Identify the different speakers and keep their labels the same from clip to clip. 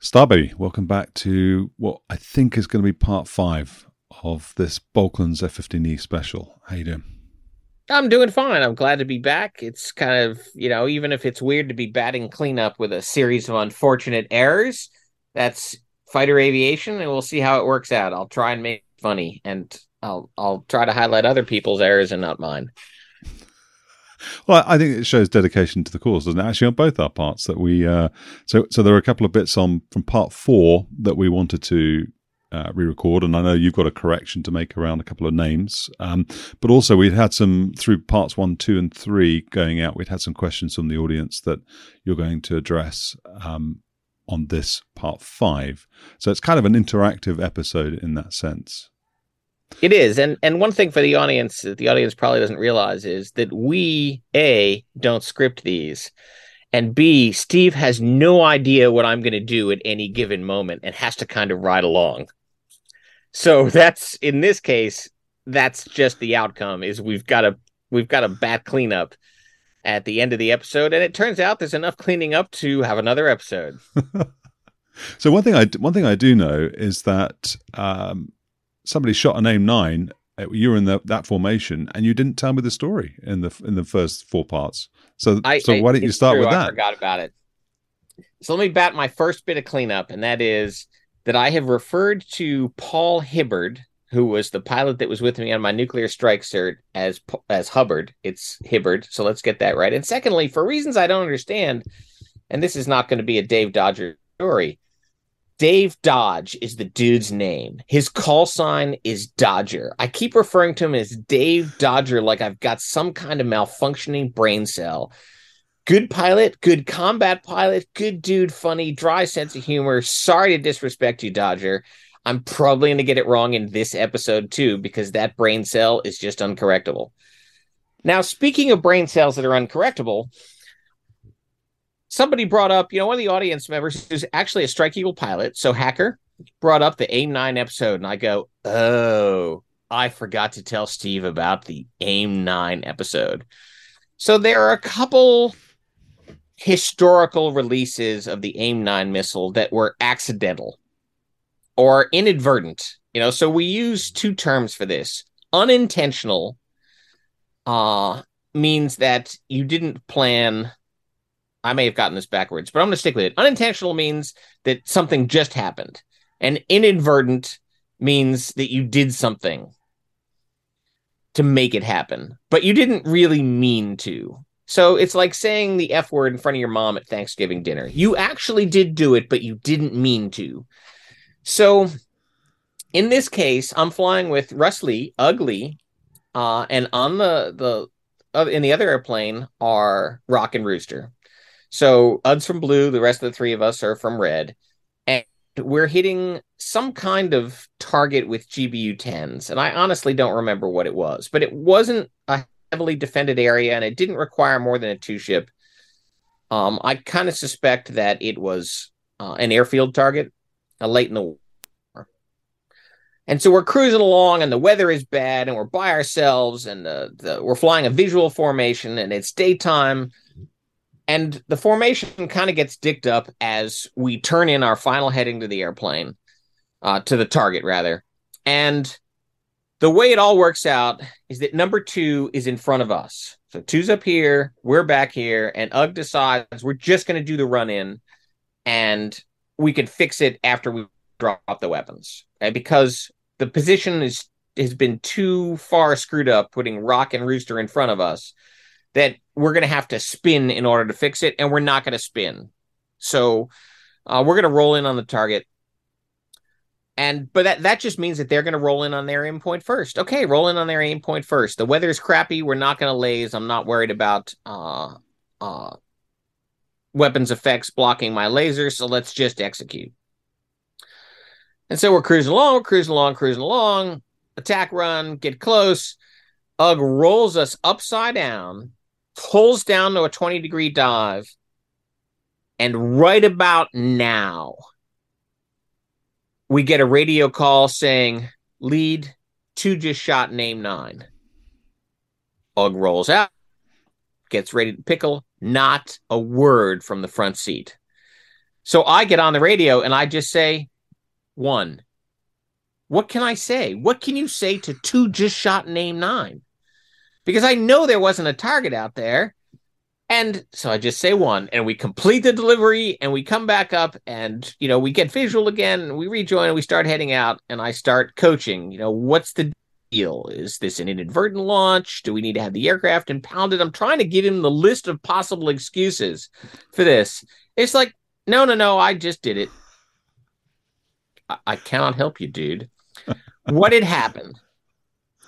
Speaker 1: Starbaby, welcome back to what I think is going to be part five of this Balkans F-15E special. How you doing?
Speaker 2: I'm doing fine. I'm glad to be back. It's kind of, you know, even if it's weird to be batting cleanup with a series of unfortunate errors, that's fighter aviation, and we'll see how it works out. I'll try and make it funny, and I'll I'll try to highlight other people's errors and not mine.
Speaker 1: Well, I think it shows dedication to the cause, doesn't it? Actually, on both our parts, that we uh, so so there are a couple of bits on from part four that we wanted to uh, re-record, and I know you've got a correction to make around a couple of names. Um, but also, we'd had some through parts one, two, and three going out. We'd had some questions from the audience that you're going to address um, on this part five. So it's kind of an interactive episode in that sense.
Speaker 2: It is, and and one thing for the audience that the audience probably doesn't realize is that we a don't script these, and b Steve has no idea what I'm going to do at any given moment and has to kind of ride along. So that's in this case, that's just the outcome. Is we've got a we've got a bad cleanup at the end of the episode, and it turns out there's enough cleaning up to have another episode.
Speaker 1: so one thing I one thing I do know is that um, somebody shot an aim nine. Uh, you were in the, that formation, and you didn't tell me the story in the in the first four parts. So, I, so why didn't you start
Speaker 2: true,
Speaker 1: with that? I
Speaker 2: forgot about it. So let me bat my first bit of cleanup, and that is that I have referred to Paul Hibbard, who was the pilot that was with me on my nuclear strike cert, as as Hubbard. It's Hibbard, so let's get that right. And secondly, for reasons I don't understand, and this is not going to be a Dave Dodger story. Dave Dodge is the dude's name. His call sign is Dodger. I keep referring to him as Dave Dodger like I've got some kind of malfunctioning brain cell. Good pilot, good combat pilot, good dude, funny, dry sense of humor. Sorry to disrespect you, Dodger. I'm probably going to get it wrong in this episode too because that brain cell is just uncorrectable. Now, speaking of brain cells that are uncorrectable, somebody brought up, you know, one of the audience members who's actually a Strike Eagle pilot, so hacker, brought up the AIM 9 episode, and I go, oh, I forgot to tell Steve about the AIM 9 episode. So there are a couple historical releases of the AIM 9 missile that were accidental or inadvertent. You know, so we use two terms for this. Unintentional uh means that you didn't plan I may have gotten this backwards, but I'm going to stick with it. Unintentional means that something just happened, and inadvertent means that you did something to make it happen, but you didn't really mean to. So it's like saying the F word in front of your mom at Thanksgiving dinner. You actually did do it, but you didn't mean to. So in this case, I'm flying with Russ ugly, uh, and on the the uh, in the other airplane are Rock and Rooster. So Ud's from blue, the rest of the three of us are from red. And we're hitting some kind of target with GBU 10s. And I honestly don't remember what it was, but it wasn't a heavily defended area and it didn't require more than a two ship. Um, I kind of suspect that it was uh, an airfield target uh, late in the war. And so we're cruising along, and the weather is bad, and we're by ourselves, and the, the, we're flying a visual formation, and it's daytime And the formation kind of gets dicked up as we turn in our final heading to the airplane, uh, to the target rather. And the way it all works out is that number two is in front of us. So two's up here, we're back here, and Ugg decides we're just going to do the run in, and we can fix it after we drop the weapons. Okay? Because the position is has been too far screwed up, putting Rock and Rooster in front of us, that we're going to have to spin in order to fix it, and we're not going to spin. So uh, we're going to roll in on the target and but that that just means that they're going to roll in on their aim point first. Okay, roll in on their aim point first. The weather is crappy. We're not going to laze. I'm not worried about uh uh weapons effects blocking my laser. So let's just execute. And so we're cruising along, we're cruising along, cruising along. Attack run, get close. Ugg rolls us upside down, pulls down to a 20 degree dive, and right about now we get a radio call saying lead two just shot name nine. Ugg rolls out, gets ready to pickle, not a word from the front seat. So I get on the radio and I just say, one. What can I say? What can you say to two just shot name nine? Because I know there wasn't a target out there. And so I just say one, and we complete the delivery, and we come back up, and you know we get visual again, and we rejoin, and we start heading out, and I start coaching. You know, what's the deal? Is this an inadvertent launch? Do we need to have the aircraft impounded? I'm trying to give him the list of possible excuses for this. It's like, no, no, no, I just did it. I, I cannot help you, dude. what had happened?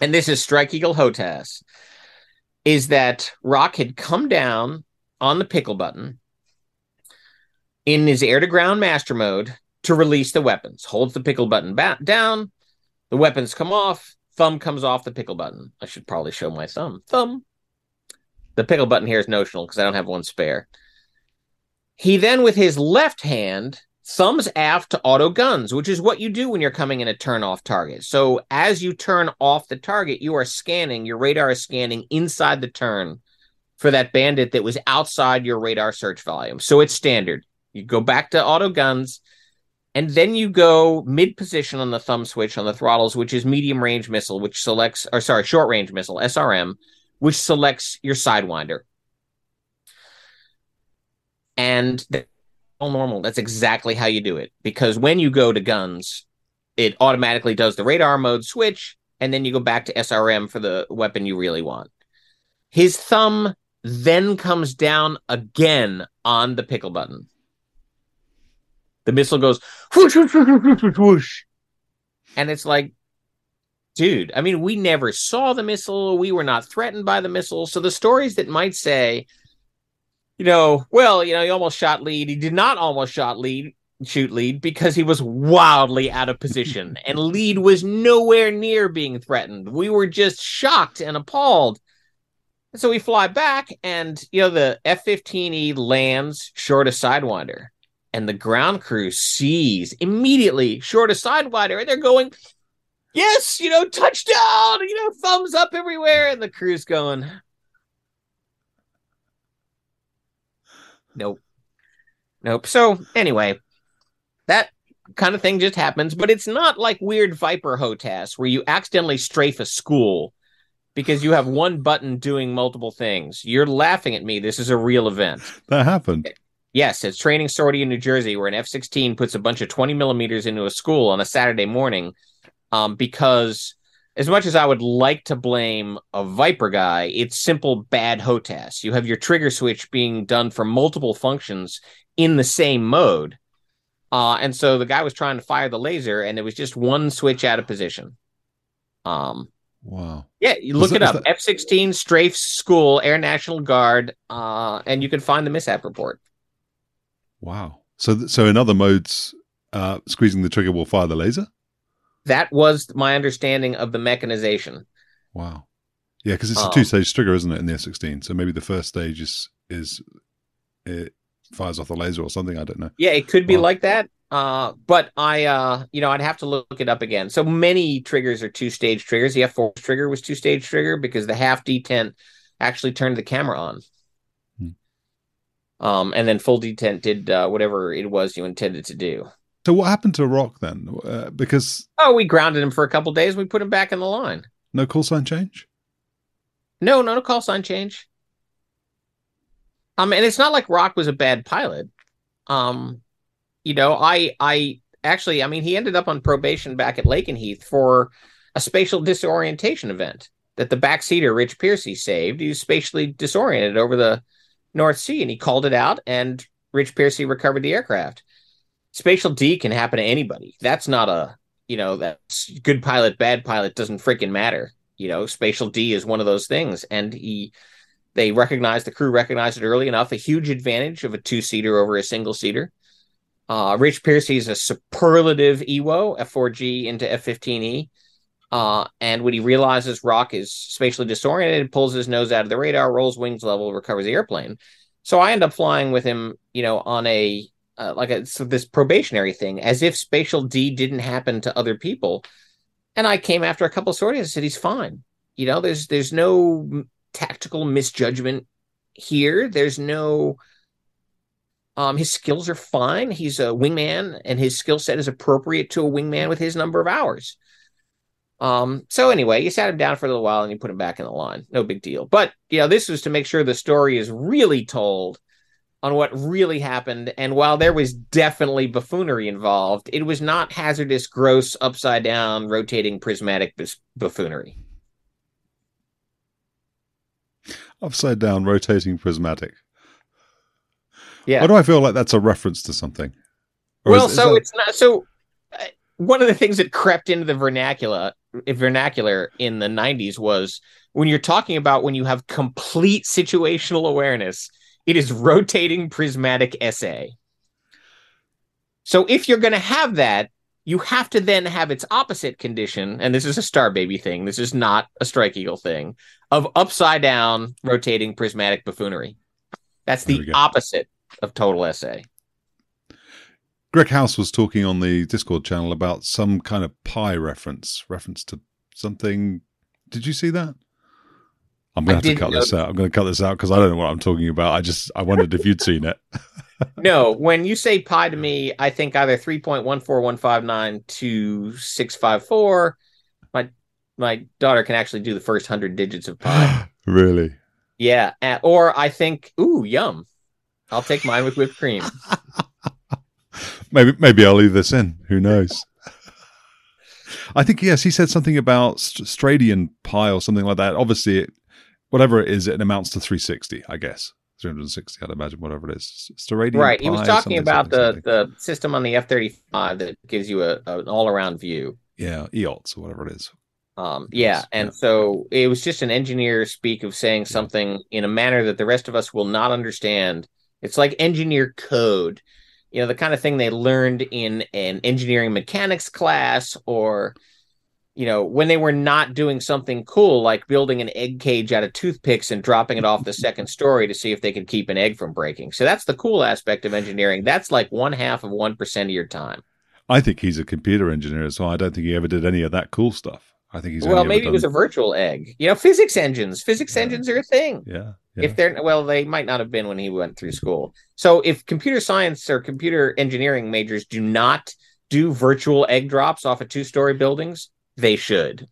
Speaker 2: And this is Strike Eagle HOTAS is that Rock had come down on the pickle button in his air to ground master mode to release the weapons. Holds the pickle button down, the weapons come off, thumb comes off the pickle button. I should probably show my thumb. Thumb. The pickle button here is notional because I don't have one spare. He then, with his left hand, thumbs aft to auto guns, which is what you do when you're coming in a turn off target. So as you turn off the target, you are scanning, your radar is scanning inside the turn for that bandit that was outside your radar search volume. So it's standard. You go back to auto guns and then you go mid position on the thumb switch on the throttles, which is medium range missile, which selects, or sorry, short range missile, SRM, which selects your sidewinder. And normal. That's exactly how you do it. Because when you go to guns, it automatically does the radar mode switch, and then you go back to SRM for the weapon you really want. His thumb then comes down again on the pickle button. The missile goes whoosh, whoosh, whoosh, whoosh, and it's like, dude. I mean, we never saw the missile. We were not threatened by the missile. So the stories that might say you know, well, you know, he almost shot lead. He did not almost shot lead, shoot lead because he was wildly out of position and lead was nowhere near being threatened. We were just shocked and appalled. And so we fly back and, you know, the F 15E lands short of Sidewinder and the ground crew sees immediately short of Sidewinder and they're going, yes, you know, touchdown, you know, thumbs up everywhere. And the crew's going, Nope. Nope. So anyway, that kind of thing just happens, but it's not like weird Viper HOTAS where you accidentally strafe a school because you have one button doing multiple things. You're laughing at me. This is a real event.
Speaker 1: That happened.
Speaker 2: Yes, it's training sortie in New Jersey where an F 16 puts a bunch of 20 millimeters into a school on a Saturday morning um, because as much as I would like to blame a Viper guy, it's simple bad HOTAS. You have your trigger switch being done for multiple functions in the same mode. Uh, and so the guy was trying to fire the laser, and it was just one switch out of position. Um,
Speaker 1: wow.
Speaker 2: Yeah, you look it up. F sixteen Strafe School Air National Guard, uh, and you can find the mishap report.
Speaker 1: Wow. So, so in other modes, uh, squeezing the trigger will fire the laser.
Speaker 2: That was my understanding of the mechanization.
Speaker 1: Wow. Yeah, because it's a um, two-stage trigger, isn't it, in the F16? So maybe the first stage is is it fires off the laser or something. I don't know.
Speaker 2: Yeah, it could be wow. like that. Uh, but I, uh, you know, I'd have to look it up again. So many triggers are two-stage triggers. The F4 trigger was two-stage trigger because the half detent actually turned the camera on. Hmm. Um, and then full detent did uh, whatever it was you intended to do.
Speaker 1: So what happened to Rock then? Uh, because
Speaker 2: Oh, we grounded him for a couple days. We put him back in the line.
Speaker 1: no call sign change.
Speaker 2: No, no, no call sign change. Um, and it's not like Rock was a bad pilot. Um, you know, I, I actually, I mean, he ended up on probation back at Lakenheath for a spatial disorientation event that the backseater Rich Piercy saved. He was spatially disoriented over the North Sea, and he called it out, and Rich Piercy recovered the aircraft. Spatial D can happen to anybody. That's not a, you know, that's good pilot, bad pilot doesn't freaking matter. You know, spatial D is one of those things, and he they recognized the crew recognized it early enough. A huge advantage of a two seater over a single seater. Uh, Rich Piercy is a superlative EWO F4G into F15E. Uh, and when he realizes Rock is spatially disoriented, pulls his nose out of the radar, rolls wings level, recovers the airplane. So I end up flying with him, you know, on a uh, like a so this probationary thing, as if spatial D didn't happen to other people. And I came after a couple of sorties and said he's fine. You know, there's there's no tactical misjudgment here. There's no um his skills are fine. He's a wingman and his skill set is appropriate to a wingman with his number of hours. Um, so anyway, you sat him down for a little while and you put him back in the line. No big deal. But you know, this was to make sure the story is really told on what really happened. And while there was definitely buffoonery involved, it was not hazardous, gross, upside down, rotating prismatic buffoonery.
Speaker 1: Upside down, rotating prismatic.
Speaker 2: Yeah.
Speaker 1: Why do I feel like that's a reference to something?
Speaker 2: Or well, is, is so that... it's not. So uh, one of the things that crept into the vernacular, vernacular in the '90s was when you're talking about when you have complete situational awareness. It is rotating prismatic SA. So if you're going to have that, you have to then have its opposite condition, and this is a Star Baby thing. This is not a Strike Eagle thing of upside down rotating prismatic buffoonery. That's the opposite of total SA.
Speaker 1: Greg House was talking on the Discord channel about some kind of pie reference, reference to something. Did you see that? I'm going to have to cut this out. I'm going to cut this out because I don't know what I'm talking about. I just I wondered if you'd seen it.
Speaker 2: no, when you say pi to me, I think either 3.14159 to 654. My my daughter can actually do the first 100 digits of pi.
Speaker 1: really?
Speaker 2: Yeah, or I think ooh, yum. I'll take mine with whipped cream.
Speaker 1: maybe maybe I'll leave this in. Who knows? I think yes, he said something about steradian pie or something like that. Obviously, it, whatever it is, it amounts to 360, I guess. 360, I'd imagine, whatever it is. Steradian
Speaker 2: right. he was talking about the, the system on the F 35 that gives you a, an all around view.
Speaker 1: Yeah, EOTS or whatever it is.
Speaker 2: Um, yeah, and yeah. so it was just an engineer speak of saying something in a manner that the rest of us will not understand. It's like engineer code, you know, the kind of thing they learned in an engineering mechanics class or you know, when they were not doing something cool like building an egg cage out of toothpicks and dropping it off the second story to see if they could keep an egg from breaking. So that's the cool aspect of engineering. That's like one half of 1% of your time.
Speaker 1: I think he's a computer engineer, so I don't think he ever did any of that cool stuff. I think he's
Speaker 2: well, maybe it was a virtual egg. You know, physics engines. Physics yeah. engines are a thing.
Speaker 1: Yeah,
Speaker 2: yeah. If they're well, they might not have been when he went through school. So if computer science or computer engineering majors do not do virtual egg drops off of two-story buildings, they should.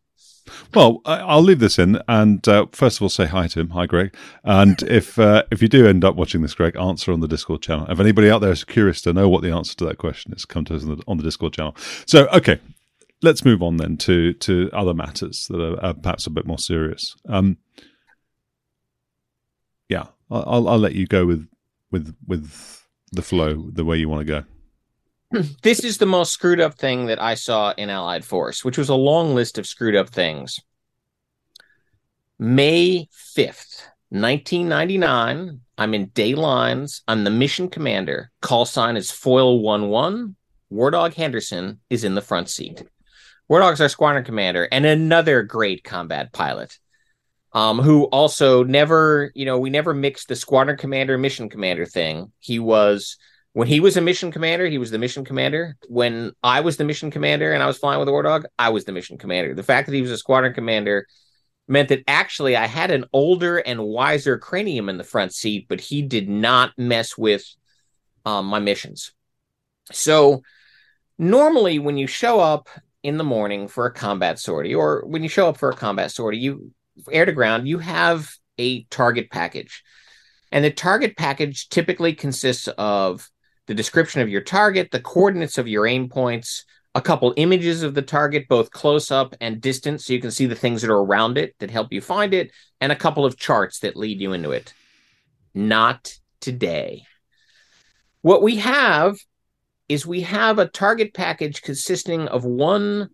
Speaker 1: Well, I'll leave this in, and uh, first of all, say hi to him. Hi, Greg. And if uh, if you do end up watching this, Greg, answer on the Discord channel. If anybody out there is curious to know what the answer to that question is, come to us on the, on the Discord channel. So, okay, let's move on then to to other matters that are uh, perhaps a bit more serious. Um, yeah, I'll, I'll let you go with with with the flow, the way you want to go.
Speaker 2: this is the most screwed up thing that I saw in Allied Force, which was a long list of screwed up things. May 5th, 1999, I'm in day lines. I'm the mission commander. Call sign is Foil 1 1. Wardog Henderson is in the front seat. Wardog's our squadron commander and another great combat pilot. Um, who also never, you know, we never mixed the squadron commander mission commander thing. He was when he was a mission commander, he was the mission commander. When I was the mission commander and I was flying with the War Dog, I was the mission commander. The fact that he was a squadron commander meant that actually I had an older and wiser cranium in the front seat, but he did not mess with um, my missions. So normally when you show up in the morning for a combat sortie, or when you show up for a combat sortie, you air to ground, you have a target package. And the target package typically consists of the description of your target, the coordinates of your aim points, a couple images of the target, both close up and distant, so you can see the things that are around it that help you find it, and a couple of charts that lead you into it. Not today. What we have is we have a target package consisting of one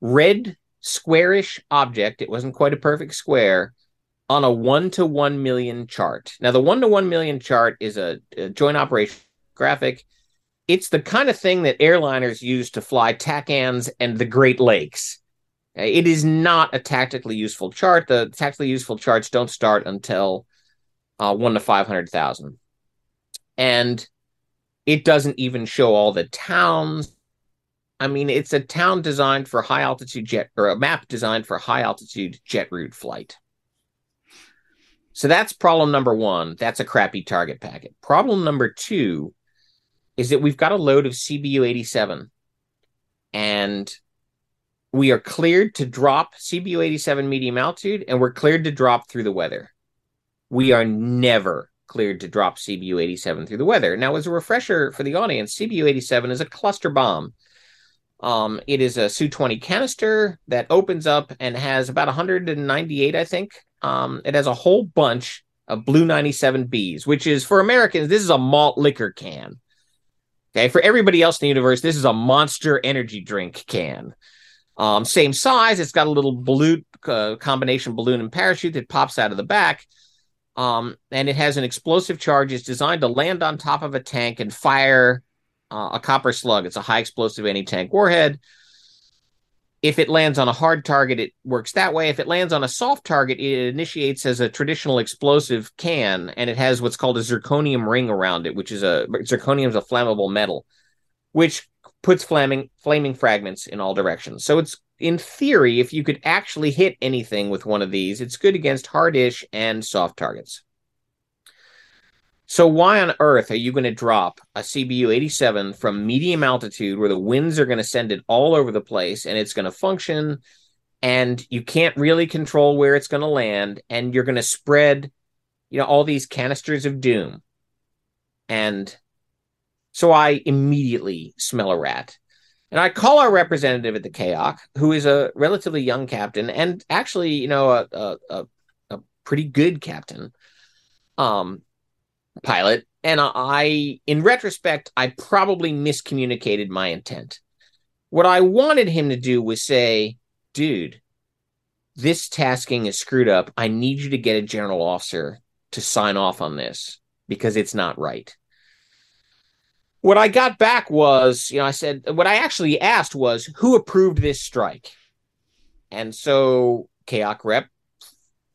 Speaker 2: red squarish object. It wasn't quite a perfect square on a one to one million chart. Now, the one to one million chart is a, a joint operation graphic it's the kind of thing that airliners use to fly TACANs and the Great Lakes. It is not a tactically useful chart. The tactically useful charts don't start until uh, one to 500,000. And it doesn't even show all the towns. I mean, it's a town designed for high altitude jet, or a map designed for high altitude jet route flight. So that's problem number one. That's a crappy target packet. Problem number two is that we've got a load of CBU 87 and we are cleared to drop CBU 87 medium altitude and we're cleared to drop through the weather. We are never cleared to drop CBU 87 through the weather. Now, as a refresher for the audience, CBU 87 is a cluster bomb. Um, it is a Su 20 canister that opens up and has about 198, I think. Um, it has a whole bunch of BLU 97Bs, which is for Americans, this is a malt liquor can. Okay, for everybody else in the universe, this is a monster energy drink can. Um, same size. It's got a little balloon uh, combination balloon and parachute that pops out of the back. Um, and it has an explosive charge. It's designed to land on top of a tank and fire uh, a copper slug. It's a high explosive anti tank warhead. If it lands on a hard target, it works that way. If it lands on a soft target, it initiates as a traditional explosive can, and it has what's called a zirconium ring around it, which is a zirconium is a flammable metal, which puts flaming flaming fragments in all directions. So it's in theory, if you could actually hit anything with one of these, it's good against hardish and soft targets. So why on earth are you going to drop a CBU 87 from medium altitude where the winds are going to send it all over the place and it's going to function and you can't really control where it's going to land and you're going to spread you know all these canisters of doom. And so I immediately smell a rat. And I call our representative at the CAOC, who is a relatively young captain and actually, you know, a, a, a pretty good captain. Um, pilot. And I, in retrospect, I probably miscommunicated my intent. What I wanted him to do was say, dude, this tasking is screwed up. I need you to get a general officer to sign off on this because it's not right. What I got back was, you know, I said, what I actually asked was, who approved this strike? And so CAOC rep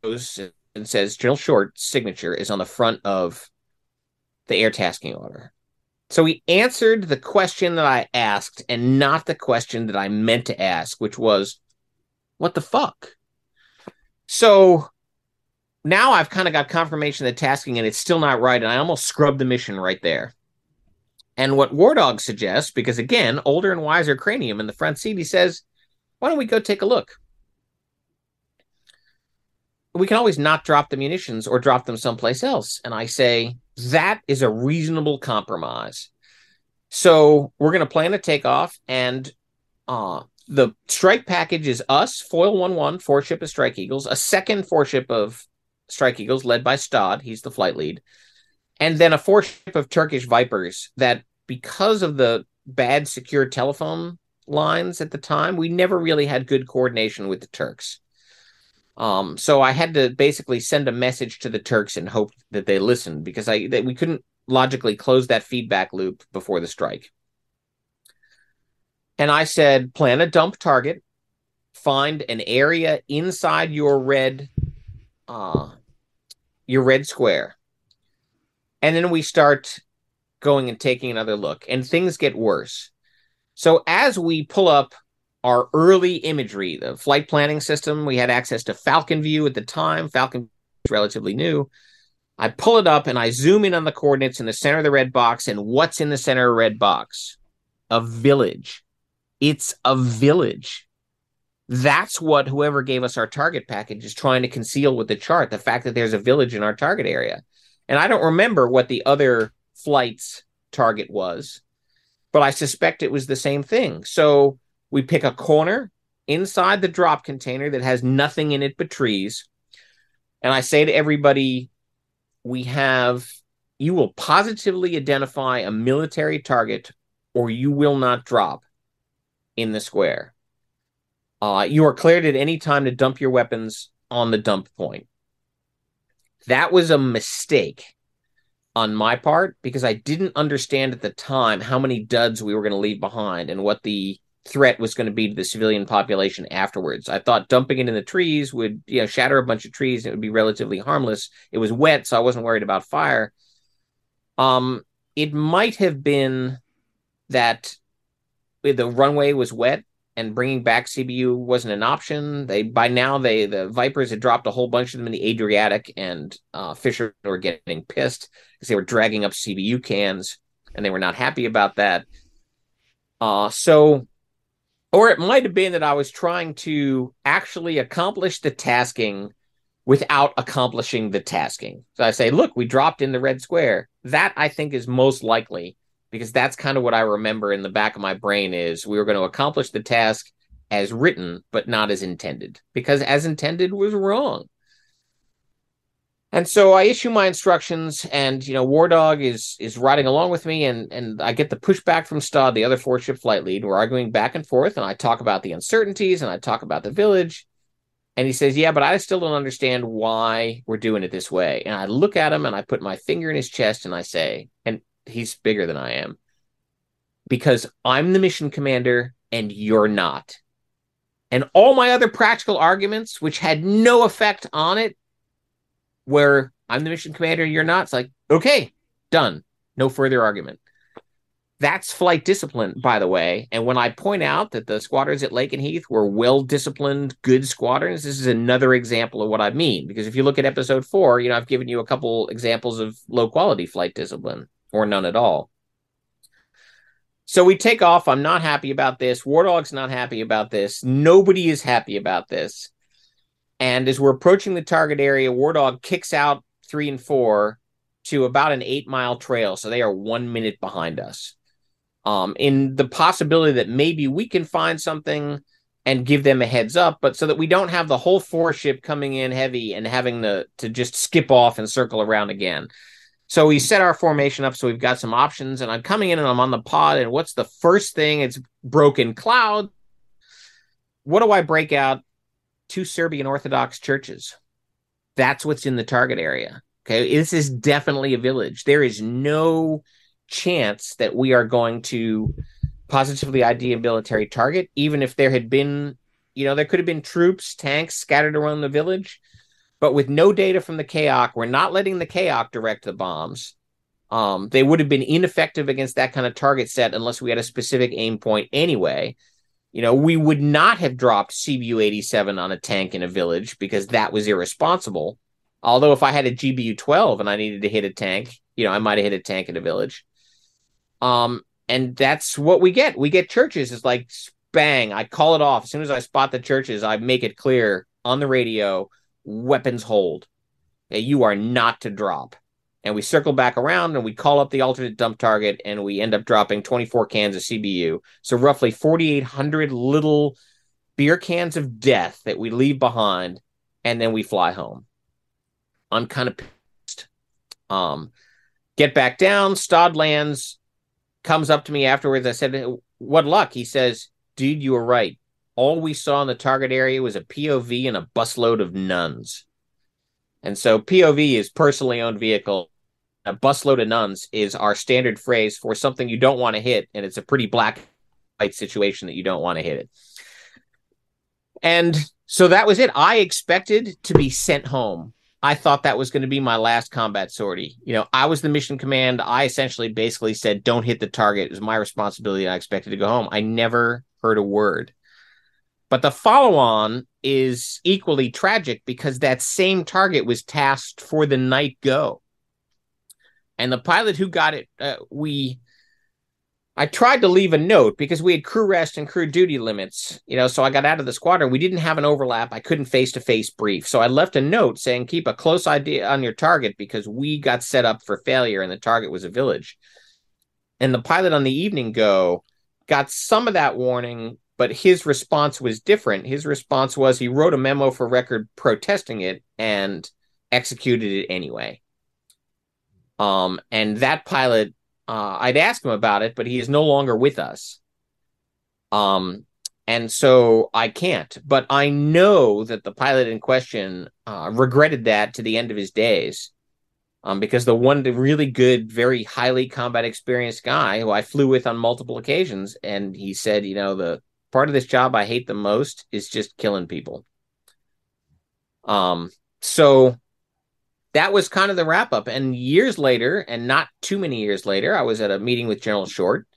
Speaker 2: goes and says, General Short's signature is on the front of the air tasking order. So he answered the question that I asked and not the question that I meant to ask, which was, what the fuck? So now I've kind of got confirmation of the tasking and it's still not right. And I almost scrubbed the mission right there. And what War Dog suggests, because again, older and wiser cranium in the front seat, he says, why don't we go take a look? We can always not drop the munitions or drop them someplace else. And I say, that is a reasonable compromise. So we're going to plan a takeoff, and uh, the strike package is us, Foil 1 1, four ship of Strike Eagles, a second four ship of Strike Eagles led by Stod, he's the flight lead, and then a four ship of Turkish Vipers that, because of the bad secure telephone lines at the time, we never really had good coordination with the Turks. Um, so I had to basically send a message to the Turks and hope that they listened because I that we couldn't logically close that feedback loop before the strike. And I said, plan a dump target, find an area inside your red, uh, your red square, and then we start going and taking another look, and things get worse. So as we pull up our early imagery, the flight planning system. We had access to Falcon View at the time. Falcon was relatively new. I pull it up and I zoom in on the coordinates in the center of the red box. And what's in the center of the red box? A village. It's a village. That's what whoever gave us our target package is trying to conceal with the chart the fact that there's a village in our target area. And I don't remember what the other flight's target was, but I suspect it was the same thing. So we pick a corner inside the drop container that has nothing in it but trees. And I say to everybody, we have, you will positively identify a military target or you will not drop in the square. Uh, you are cleared at any time to dump your weapons on the dump point. That was a mistake on my part because I didn't understand at the time how many duds we were going to leave behind and what the threat was going to be to the civilian population afterwards. I thought dumping it in the trees would, you know, shatter a bunch of trees and it would be relatively harmless. It was wet, so I wasn't worried about fire. Um, it might have been that the runway was wet and bringing back CBU wasn't an option. They by now they the Vipers had dropped a whole bunch of them in the Adriatic, and uh, Fisher were getting pissed because they were dragging up CBU cans, and they were not happy about that. Uh, so or it might have been that I was trying to actually accomplish the tasking without accomplishing the tasking. So I say, look, we dropped in the red square. That I think is most likely because that's kind of what I remember in the back of my brain is we were going to accomplish the task as written, but not as intended because as intended was wrong. And so I issue my instructions, and you know, War Dog is is riding along with me, and and I get the pushback from Stod, the other four ship flight lead. We're arguing back and forth, and I talk about the uncertainties, and I talk about the village, and he says, "Yeah, but I still don't understand why we're doing it this way." And I look at him, and I put my finger in his chest, and I say, and he's bigger than I am, because I'm the mission commander, and you're not. And all my other practical arguments, which had no effect on it, where I'm the mission commander and you're not. It's like, okay, done. No further argument. That's flight discipline, by the way. And when I point out that the squadrons at Lakenheath were well disciplined, good squadrons, this is another example of what I mean. Because if you look at episode four, you know, I've given you a couple examples of low quality flight discipline or none at all. So we take off. I'm not happy about this. War Dog's not happy about this. Nobody is happy about this. And as we're approaching the target area, War Dog kicks out three and four to about an eight mile trail. So they are one minute behind us. Um, in the possibility that maybe we can find something and give them a heads up, but so that we don't have the whole four ship coming in heavy and having to, to just skip off and circle around again. So we set our formation up so we've got some options. And I'm coming in and I'm on the pod. And what's the first thing? It's broken cloud. What do I break out? Two Serbian Orthodox churches. That's what's in the target area. Okay. This is definitely a village. There is no chance that we are going to positively ID a military target, even if there had been, you know, there could have been troops, tanks scattered around the village. But with no data from the CAOC, we're not letting the CAOC direct the bombs. Um, they would have been ineffective against that kind of target set unless we had a specific aim point anyway. You know, we would not have dropped CBU 87 on a tank in a village because that was irresponsible. Although, if I had a GBU 12 and I needed to hit a tank, you know, I might have hit a tank in a village. Um, and that's what we get. We get churches. It's like bang, I call it off. As soon as I spot the churches, I make it clear on the radio weapons hold. You are not to drop and we circle back around and we call up the alternate dump target and we end up dropping 24 cans of CBU. So roughly 4,800 little beer cans of death that we leave behind and then we fly home. I'm kind of pissed. Um, get back down. Stod lands, comes up to me afterwards. I said, What luck? He says, Dude, you were right. All we saw in the target area was a POV and a busload of nuns. And so POV is personally owned vehicle a busload of nuns is our standard phrase for something you don't want to hit, and it's a pretty black white situation that you don't want to hit it. And so that was it. I expected to be sent home. I thought that was going to be my last combat sortie. You know, I was the mission command. I essentially basically said, don't hit the target. It was my responsibility. I expected to go home. I never heard a word. But the follow on is equally tragic because that same target was tasked for the night go. And the pilot who got it, uh, we I tried to leave a note because we had crew rest and crew duty limits, you know, so I got out of the squadron. We didn't have an overlap. I couldn't face to face brief. So I left a note saying, keep a close idea on your target because we got set up for failure and the target was a village. And the pilot on the evening go got some of that warning, but his response was different. His response was he wrote a memo for record protesting it and executed it anyway. Um, and that pilot uh, I'd ask him about it, but he is no longer with us. Um, and so I can't. But I know that the pilot in question uh, regretted that to the end of his days, um, because the one really good, very highly combat experienced guy who I flew with on multiple occasions, and he said, you know, the part of this job I hate the most is just killing people. Um, so that was kind of the wrap up. And years later, and not too many years later, I was at a meeting with General Short,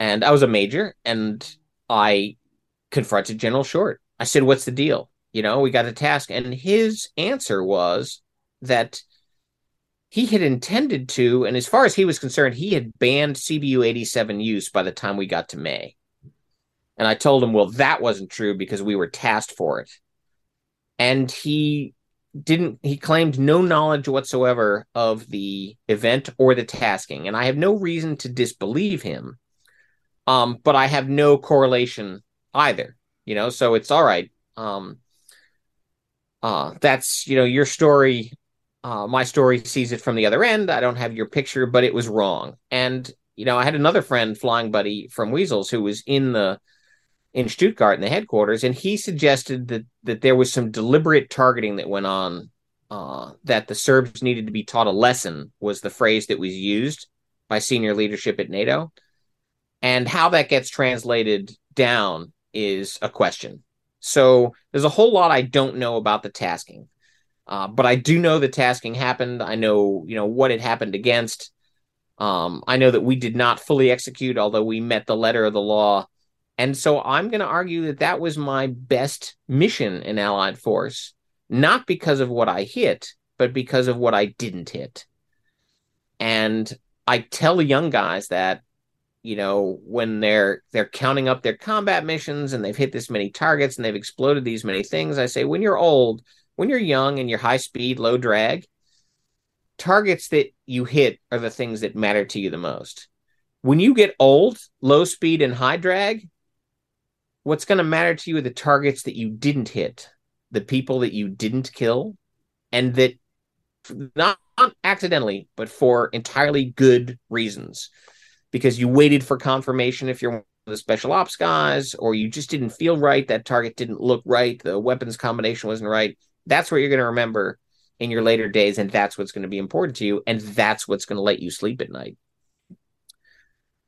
Speaker 2: and I was a major, and I confronted General Short. I said, "What's the deal? You know, we got a task." And his answer was that he had intended to, and as far as he was concerned, he had banned CBU 87 use by the time we got to May. And I told him, well, that wasn't true because we were tasked for it. And he didn't he claimed no knowledge whatsoever of the event or the tasking and i have no reason to disbelieve him. Um but i have no correlation either you know so it's all right. Um uh that's you know your story uh my story sees it from the other end. I don't have your picture but it was wrong. And you know i had another friend flying buddy from weasels who was in the in Stuttgart in the headquarters, and he suggested that that there was some deliberate targeting that went on. Uh, that the Serbs needed to be taught a lesson was the phrase that was used by senior leadership at NATO, and how that gets translated down is a question. So there's a whole lot I don't know about the tasking, uh, but I do know the tasking happened. I know you know what it happened against. Um, I know that we did not fully execute, although we met the letter of the law and so I'm going to argue that that was my best mission in Allied Force, not because of what I hit, but because of what I didn't hit. And I tell young guys that, you know, when they're they're counting up their combat missions and they've hit this many targets and they've exploded these many things, I say when you're old, when you're young and you're high speed, low drag, targets that you hit are the things that matter to you the most. When you get old, low speed and high drag, what's going to matter to you are the targets that you didn't hit, the people that you didn't kill, and that not, not accidentally, but for entirely good reasons. Because you waited for confirmation if you're one of the special ops guys, or you just didn't feel right, that target didn't look right, the weapons combination wasn't right. That's what you're going to remember in your later days, and that's what's going to be important to you, and that's what's going to let you sleep at night.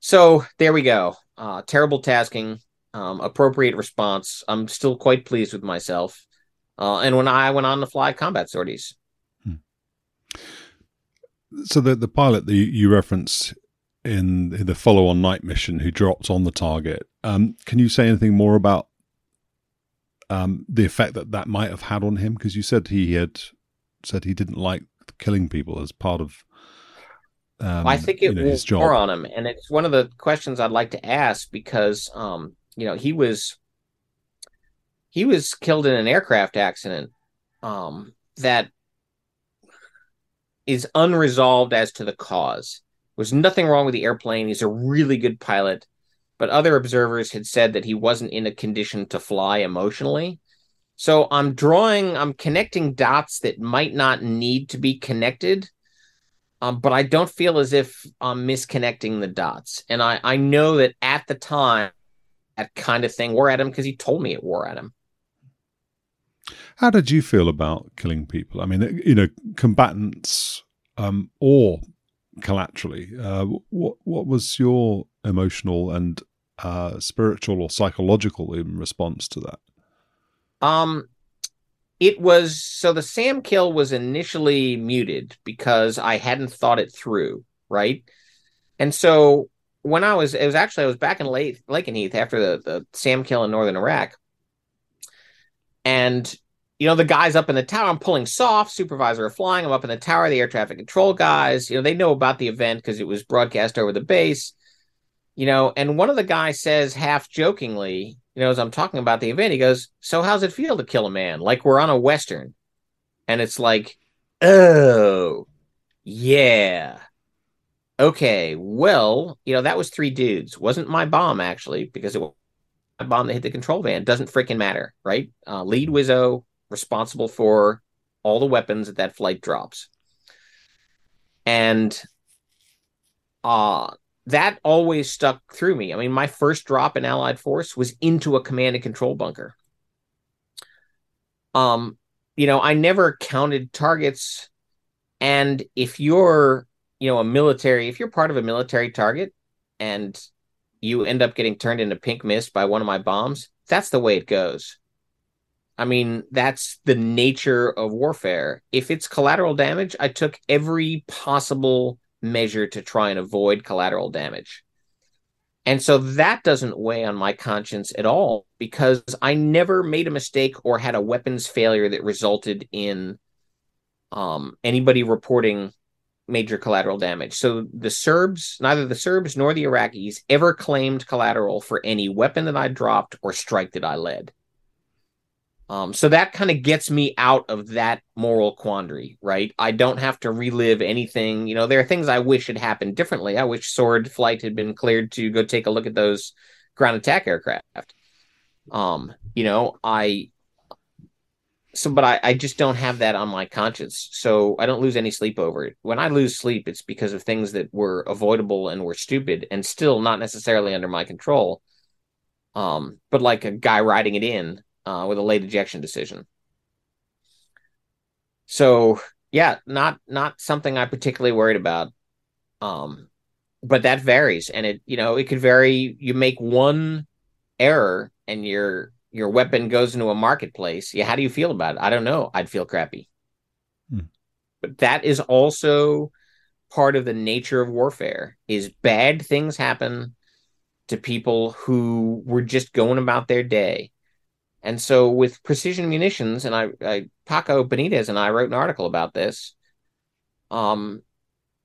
Speaker 2: So there we go. Uh, terrible tasking, um, appropriate response. I'm still quite pleased with myself. Uh, and when I went on to fly combat sorties. Hmm.
Speaker 1: So the the pilot that you reference in the follow on night mission who dropped on the target, um, can you say anything more about um, the effect that that might have had on him? Because you said he had said he didn't like killing people as part of.
Speaker 2: Um, I think it you know, was more on him, and it's one of the questions I'd like to ask because um, you know, he was he was killed in an aircraft accident um, that is unresolved as to the cause. There was nothing wrong with the airplane. He's a really good pilot, but other observers had said that he wasn't in a condition to fly emotionally. So I'm drawing, I'm connecting dots that might not need to be connected, um, but I don't feel as if I'm misconnecting the dots. And I, I know that at the time, that kind of thing wore at him because he told me it wore at him.
Speaker 1: How did you feel about killing people? I mean, you know, combatants um, or collaterally. Uh, what what was your emotional and uh, spiritual or psychological in response to that?
Speaker 2: Um, it was so the SAM kill was initially muted because I hadn't thought it through, right? And so when I was, it was actually I was back in late Lakenheath after the the SAM kill in northern Iraq, And you know, the guys up in the tower, I'm pulling SOF, supervisor of flying. I'm up in the tower, the air traffic control guys, you know, they know about the event because it was broadcast over the base. You know, and one of the guys says half jokingly, you know, as I'm talking about the event, he goes, So how's it feel to kill a man? Like we're on a Western. And it's like, oh, yeah. Okay, well, you know, that was three dudes. Wasn't my bomb, actually, because it was a bomb that hit the control van. Doesn't freaking matter, right? Uh, lead Wizzo, responsible for all the weapons that that flight drops. And uh that always stuck through me. I mean, my first drop in Allied force was into a command and control bunker. Um, you know, I never counted targets. And if you're, you know, a military, if you're part of a military target and you end up getting turned into pink mist by one of my bombs, that's the way it goes. I mean, that's the nature of warfare. If it's collateral damage, I took every possible measure to try and avoid collateral damage. And so that doesn't weigh on my conscience at all because I never made a mistake or had a weapons failure that resulted in um, anybody reporting major collateral damage. So the Serbs, neither the Serbs nor the Iraqis ever claimed collateral for any weapon that I dropped or strike that I led. Um, so that kind of gets me out of that moral quandary, right? I don't have to relive anything. You know, there are things I wish had happened differently. I wish Sword Flight had been cleared to go take a look at those ground attack aircraft. Um, you know, I so but I, I just don't have that on my conscience. So I don't lose any sleep over it. When I lose sleep, it's because of things that were avoidable and were stupid and still not necessarily under my control. Um, but like a guy riding it in uh, with a late ejection decision. So yeah, not not something I'm particularly worried about. Um, but that varies, and it you know it could vary. You make one error, and your your weapon goes into a marketplace. Yeah, how do you feel about it? I don't know. I'd feel crappy. Hmm. But that is also part of the nature of warfare. Is bad things happen to people who were just going about their day and so with precision munitions, and I, I Paco Benitez and I wrote an article about this. Um,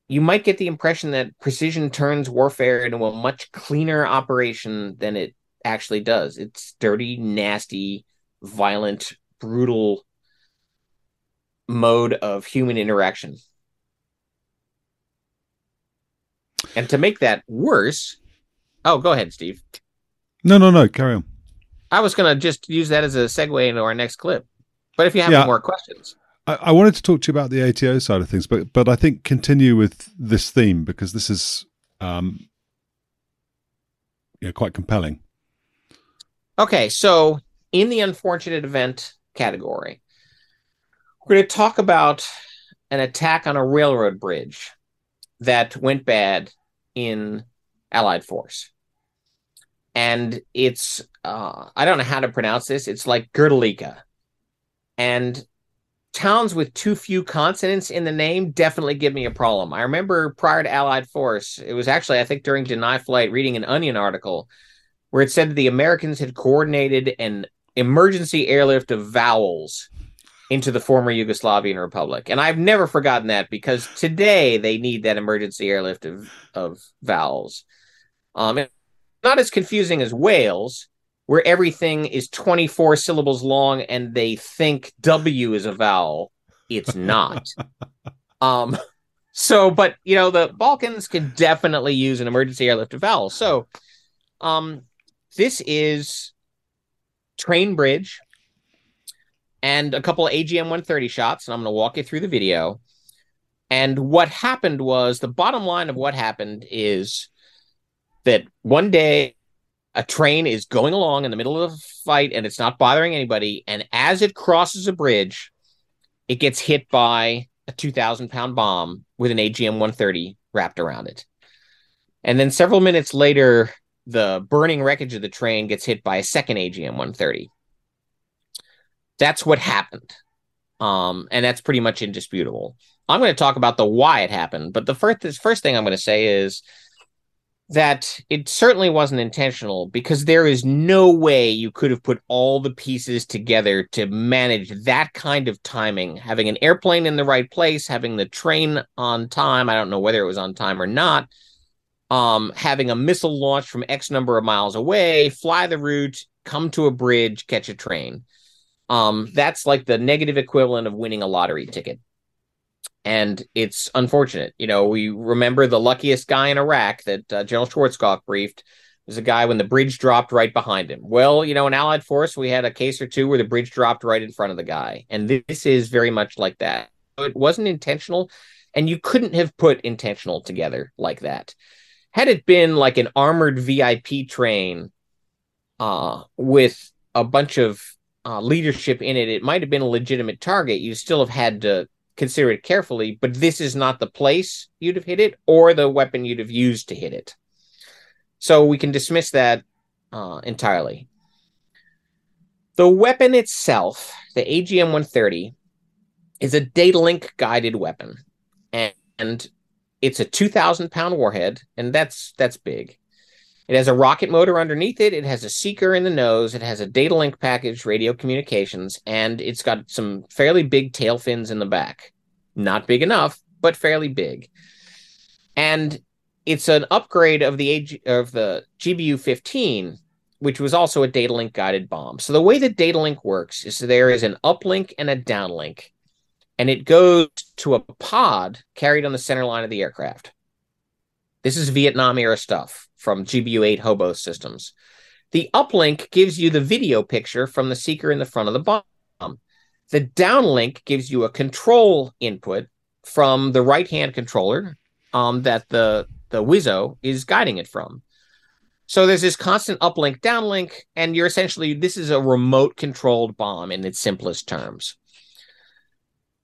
Speaker 2: you might get the impression that precision turns warfare into a much cleaner operation than it actually does. It's dirty, nasty, violent, brutal mode of human interaction. And to make that worse, oh, go ahead, Steve.
Speaker 1: No, no, no, carry on.
Speaker 2: I was going to just use that as a segue into our next clip. But if you have yeah, more questions,
Speaker 1: I, I, wanted to talk to you about the ATO side of things, but but I think continue with this theme because this is um, yeah, quite compelling.
Speaker 2: Okay, so in the unfortunate event category, we're going to talk about an attack on a railroad bridge that went bad in Allied force and it's uh, I don't know how to pronounce this. It's like Girdalika, and towns with too few consonants in the name definitely give me a problem. I remember prior to Allied Force, it was actually I think during Deny Flight reading an Onion article where it said that the Americans had coordinated an emergency airlift of vowels into the former Yugoslavian Republic. And I've never forgotten that because today they need that emergency airlift of, of vowels. Um, not as confusing as Wales, where everything is 24 syllables long and they think W is a vowel. It's not. um, so, but you know, the Balkans can definitely use an emergency airlift of vowels. So, um, this is train bridge and a couple of AGM 130 shots, and I'm going to walk you through the video. And what happened was the bottom line of what happened is that one day a train is going along in the middle of a fight and it's not bothering anybody. And as it crosses a bridge, it gets hit by a 2,000 pound bomb with an AGM 130 wrapped around it. And then several minutes later, the burning wreckage of the train gets hit by a second AGM 130. That's what happened. Um, and that's pretty much indisputable. I'm going to talk about the why it happened, but the first, first thing I'm going to say is that it certainly wasn't intentional because there is no way you could have put all the pieces together to manage that kind of timing. Having an airplane in the right place, having the train on time. I don't know whether it was on time or not. Um, having a missile launch from X number of miles away, fly the route, come to a bridge, catch a train. Um, that's like the negative equivalent of winning a lottery ticket and it's unfortunate. You know, we remember the luckiest guy in Iraq that uh, General Schwarzkopf briefed was a guy when the bridge dropped right behind him. Well, you know, in Allied force, we had a case or two where the bridge dropped right in front of the guy, and this is very much like that. It wasn't intentional, and you couldn't have put intentional together like that. Had it been like an armored VIP train uh, with a bunch of uh, leadership in it, it might have been a legitimate target. You still have had to consider it carefully, but this is not the place you'd have hit it or the weapon you'd have used to hit it. So we can dismiss that uh, entirely. The weapon itself, the AGM 130, is a data link guided weapon. And, and it's a 2,000 pound warhead, and that's that's big. It has a rocket motor underneath it. It has a seeker in the nose. It has a data link package, radio communications, and it's got some fairly big tail fins in the back. Not big enough, but fairly big. And it's an upgrade of the AG, of the GBU 15, which was also a data link guided bomb. So the way that data link works is there is an uplink and a downlink, and it goes to a pod carried on the center line of the aircraft. This is Vietnam era stuff from GBU 8 hobo systems. The uplink gives you the video picture from the seeker in the front of the bomb. The downlink gives you a control input from the right hand controller um, that the, the Wizzo is guiding it from. So there's this constant uplink, downlink, and you're essentially, this is a remote controlled bomb in its simplest terms.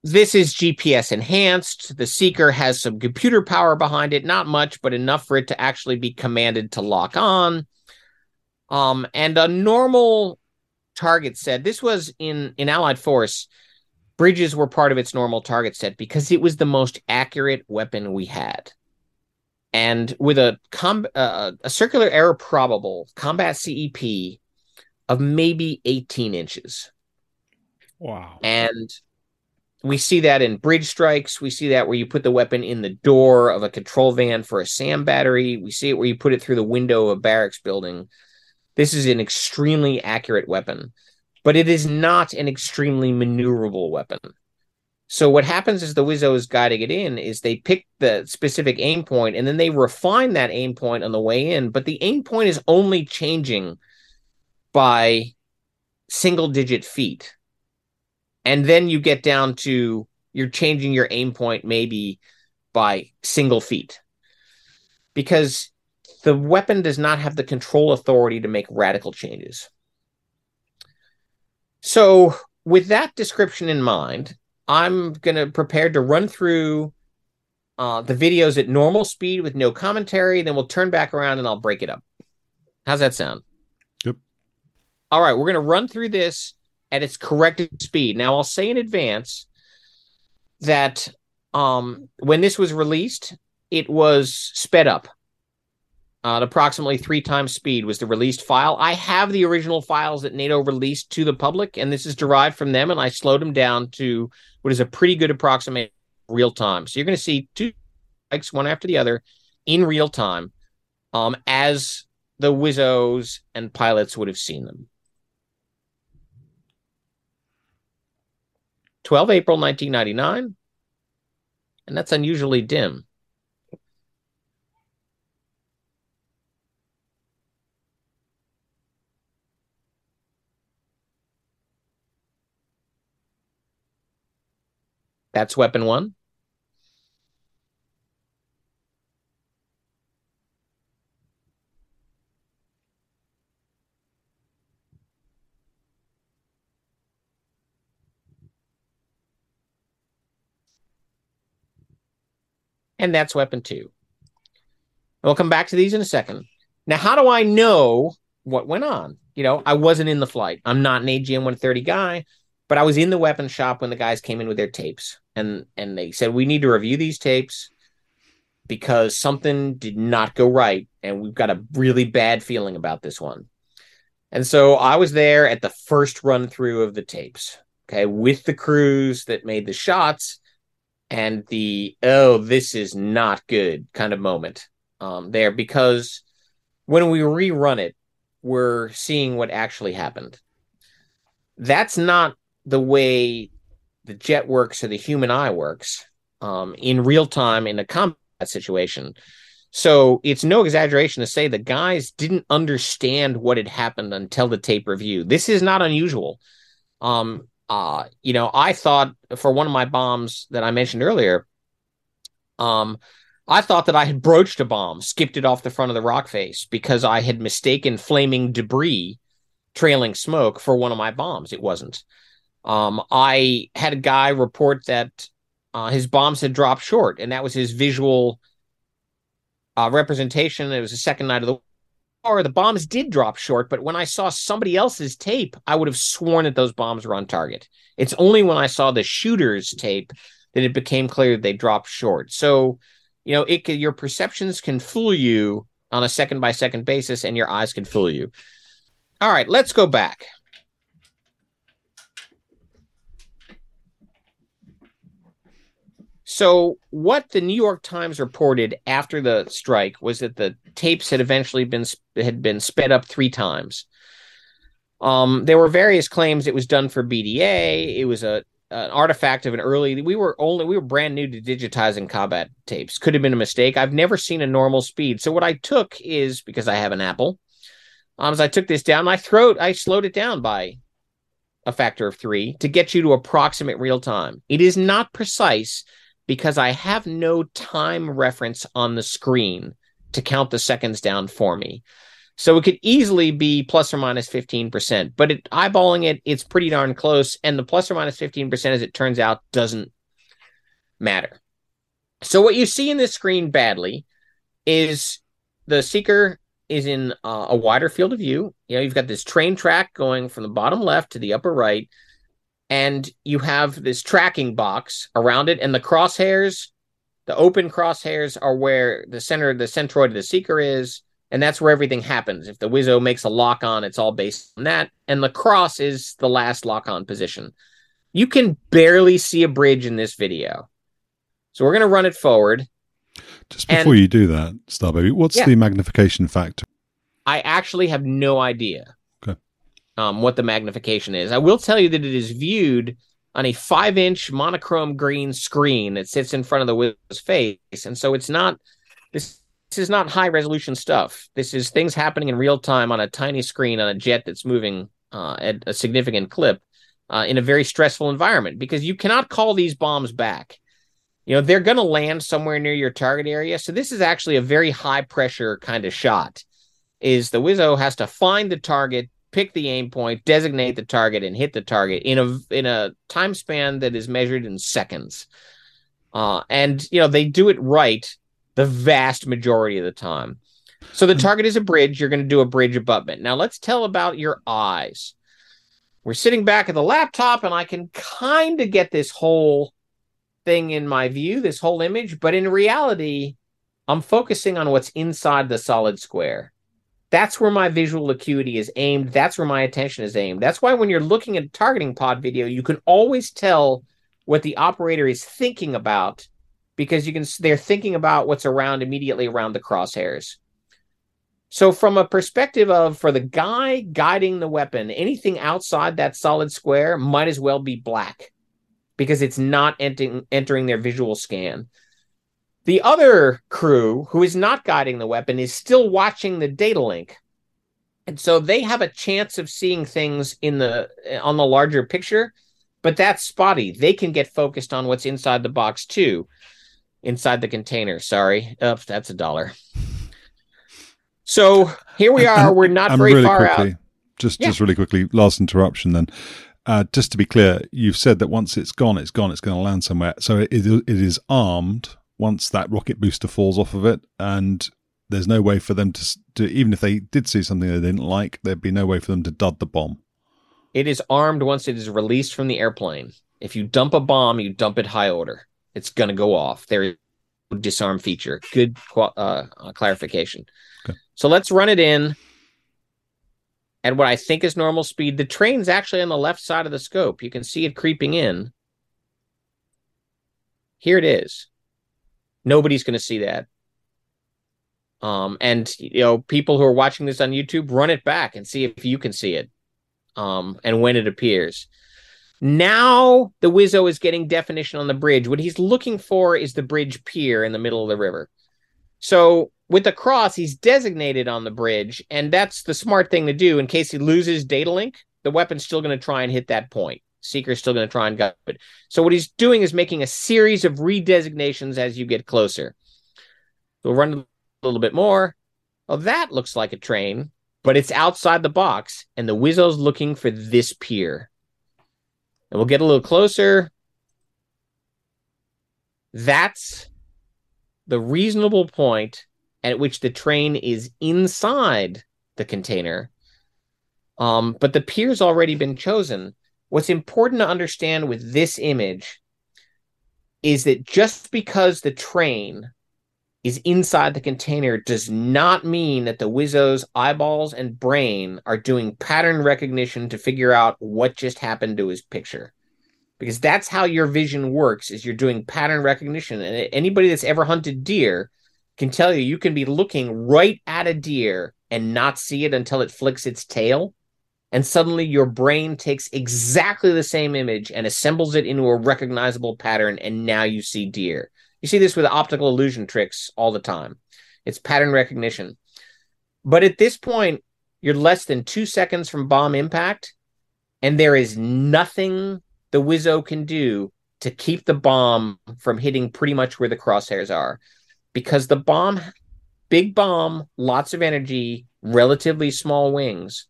Speaker 2: This is GPS enhanced. The Seeker has some computer power behind it, not much, but enough for it to actually be commanded to lock on. Um, and a normal target set. This was in in Allied Force. Bridges were part of its normal target set because it was the most accurate weapon we had. And with a com- uh, a circular error probable combat CEP of maybe 18 inches.
Speaker 1: Wow.
Speaker 2: And we see that in bridge strikes. We see that where you put the weapon in the door of a control van for a SAM battery. We see it where you put it through the window of a barracks building. This is an extremely accurate weapon, but it is not an extremely maneuverable weapon. So what happens is the Wizzo is guiding it in is they pick the specific aim point and then they refine that aim point on the way in, but the aim point is only changing by single digit feet and then you get down to you're changing your aim point maybe by single feet because the weapon does not have the control authority to make radical changes. So, with that description in mind, I'm going to prepare to run through uh, the videos at normal speed with no commentary. Then we'll turn back around and I'll break it up. How's that sound?
Speaker 1: Yep.
Speaker 2: All right, we're going to run through this at its corrected speed. Now, I'll say in advance that um, when this was released, it was sped up. Uh, approximately three times speed was the released file. I have the original files that NATO released to the public, and this is derived from them, and I slowed them down to what is a pretty good approximation real time. So you're going to see two spikes, one after the other, in real time, um, as the Wizzos and pilots would have seen them. 12 April 1999. And that's unusually dim. That's weapon one. And that's weapon two. We'll come back to these in a second. Now, how do I know what went on? You know, I wasn't in the flight. I'm not an AGM 130 guy, but I was in the weapon shop when the guys came in with their tapes, and and they said we need to review these tapes. because something did not go right, and we've got a really bad feeling about this one. And so I was there at the first run through of the tapes, okay, with the crews that made the shots and the oh, this is not good kind of moment um, there because when we rerun it, we're seeing what actually happened. That's not the way the jet works or the human eye works um, in real time in a combat situation. So it's no exaggeration to say the guys didn't understand what had happened until the tape review. This is not unusual. Um, uh, you know, I thought for one of my bombs that I mentioned earlier, um, I thought that I had broached a bomb, skipped it off the front of the rock face because I had mistaken flaming debris trailing smoke for one of my bombs. It wasn't. Um, I had a guy report that uh, his bombs had dropped short, and that was his visual uh, representation. It was the second night of the. The bombs did drop short, but when I saw somebody else's tape, I would have sworn that those bombs were on target. It's only when I saw the shooter's tape that it became clear they dropped short. So, you know, it your perceptions can fool you on a second by second basis, and your eyes can fool you. All right, let's go back. So, what the New York Times reported after the strike was that the tapes had eventually been had been sped up three times. Um, there were various claims it was done for BDA. It was a an artifact of an early. We were only we were brand new to digitizing combat tapes. Could have been a mistake. I've never seen a normal speed. So what I took is because I have an Apple. Um, as I took this down, my throat I slowed it down by a factor of three to get you to approximate real time. It is not precise because I have no time reference on the screen to count the seconds down for me. So it could easily be plus or minus 15%, but it, eyeballing it, it's pretty darn close. And the plus or minus 15%, as it turns out, doesn't matter. So what you see in this screen badly is the seeker is in uh, a wider field of view. You know, you've got this train track going from the bottom left to the upper right and you have this tracking box around it, and the crosshairs, the open crosshairs, are where the center, of the centroid of the seeker is, and that's where everything happens. If the Wizzo makes a lock on, it's all based on that, and the cross is the last lock on position. You can barely see a bridge in this video, so we're gonna run it forward.
Speaker 1: Just before and, you do that, Star Baby, what's yeah. the magnification factor?
Speaker 2: I actually have no idea um, what the magnification is. I will tell you that it is viewed on a five inch monochrome green screen that sits in front of the Wizzo's face. And so it's not this this is not high resolution stuff. This is things happening in real time on a tiny screen on a jet that's moving uh, at a significant clip uh, in a very stressful environment because you cannot call these bombs back. You know, they're going to land somewhere near your target area. So this is actually a very high pressure kind of shot. Is the Wizzo has to find the target, pick the aim point, designate the target, and hit the target in a in a time span that is measured in seconds. Uh, and you know they do it right the vast majority of the time. So the target is a bridge. You're going to do a bridge abutment. Now let's tell about your eyes. We're sitting back at the laptop, and I can kind of get this whole thing in my view, this whole image, but in reality, I'm focusing on what's inside the solid square that's where my visual acuity is aimed. That's where my attention is aimed. That's why when you're looking at a targeting pod video, you can always tell what the operator is thinking about because you can they're thinking about what's around immediately around the crosshairs. So from a perspective of for the guy guiding the weapon, anything outside that solid square might as well be black because it's not entering entering their visual scan. The other crew, who is not guiding the weapon, is still watching the data link. And so they have a chance of seeing things in the on the larger picture, but that's spotty. They can get focused on what's inside the box too. Inside the container. Sorry. Oops, that's a dollar. So here we are. We're not very really far
Speaker 1: quickly,
Speaker 2: out.
Speaker 1: Just yeah. just really quickly, last interruption then. Uh, just to be clear, you've said that once it's gone, it's gone. It's going to land somewhere. So it, it is armed once that rocket booster falls off of it, and there's no way for them to, to even if they did see something they didn't like, there'd be no way for them to dud the bomb.
Speaker 2: It is armed once it is released from the airplane. If you dump a bomb, you dump it high order. It's going to go off. There disarm feature. Good uh, uh, clarification.
Speaker 1: Okay.
Speaker 2: So let's run it in at what I think is normal speed. The train's actually on the left side of the scope. You can see it creeping in. Here it is. Nobody's going to see that. Um, and you know, people who are watching this on YouTube, run it back and see if you can see it. Um, and when it appears. Now the Wizzo is getting definition on the bridge. What he's looking for is the bridge pier in the middle of the river. So with the cross, he's designated on the bridge, and that's the smart thing to do in case he loses data link. The weapon's still going to try and hit that point. Seeker's still going to try and gut it. So what he's doing is making a series of redesignations as you get closer. We'll run a little bit more. Well, that looks like a train, but it's outside the box, and the Wizzo's looking for this pier. And we'll get a little closer. That's the reasonable point at which the train is inside the container. Um, but the pier's already been chosen. What's important to understand with this image is that just because the train is inside the container does not mean that the Wizzo's eyeballs and brain are doing pattern recognition to figure out what just happened to his picture. Because that's how your vision works is you're doing pattern recognition and anybody that's ever hunted deer can tell you you can be looking right at a deer and not see it until it flicks its tail and suddenly your brain takes exactly the same image and assembles it into a recognizable pattern and now you see deer you see this with optical illusion tricks all the time. It's pattern recognition. But at this point, you're less than two seconds from bomb impact, and there is nothing the Wizzo can do to keep the bomb from hitting pretty much where the crosshairs are. Because the bomb, big bomb, lots of energy, relatively small wings.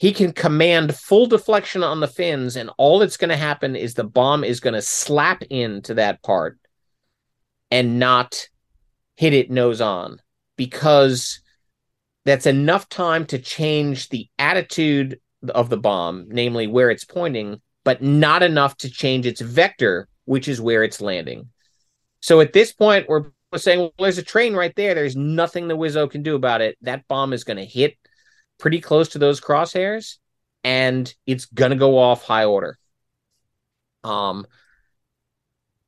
Speaker 2: He can command full deflection on the fins, and all that's going to happen is the bomb is going to slap into that part and not hit it nose on because that's enough time to change the attitude of the bomb, namely where it's pointing, but not enough to change its vector, which is where it's landing. So at this point, we're saying, well, there's a train right there. There's nothing the Wizzo can do about it. That bomb is going to hit pretty close to those crosshairs, and it's going to go off high order. Um,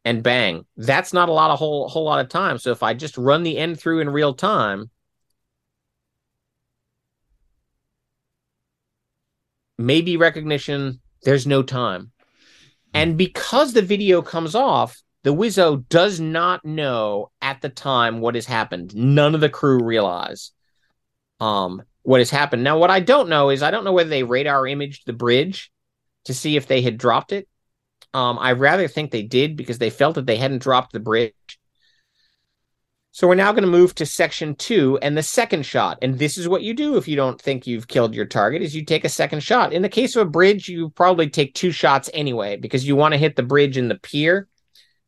Speaker 2: and bang. That's not a lot of whole whole lot of time. So if I just run the end through in real time, maybe recognition, there's no time. And because the video comes off, the Wizzo does not know at the time what has happened. None of the crew realize um, what has happened. Now, what I don't know is I don't know whether they radar imaged the bridge to see if they had dropped it um, I rather think they did because they felt that they hadn't dropped the bridge. So we're now going to move to section two and the second shot. And this is what you do if you don't think you've killed your target is you take a second shot. In the case of a bridge, you probably take two shots anyway, because you want to hit the bridge and the pier.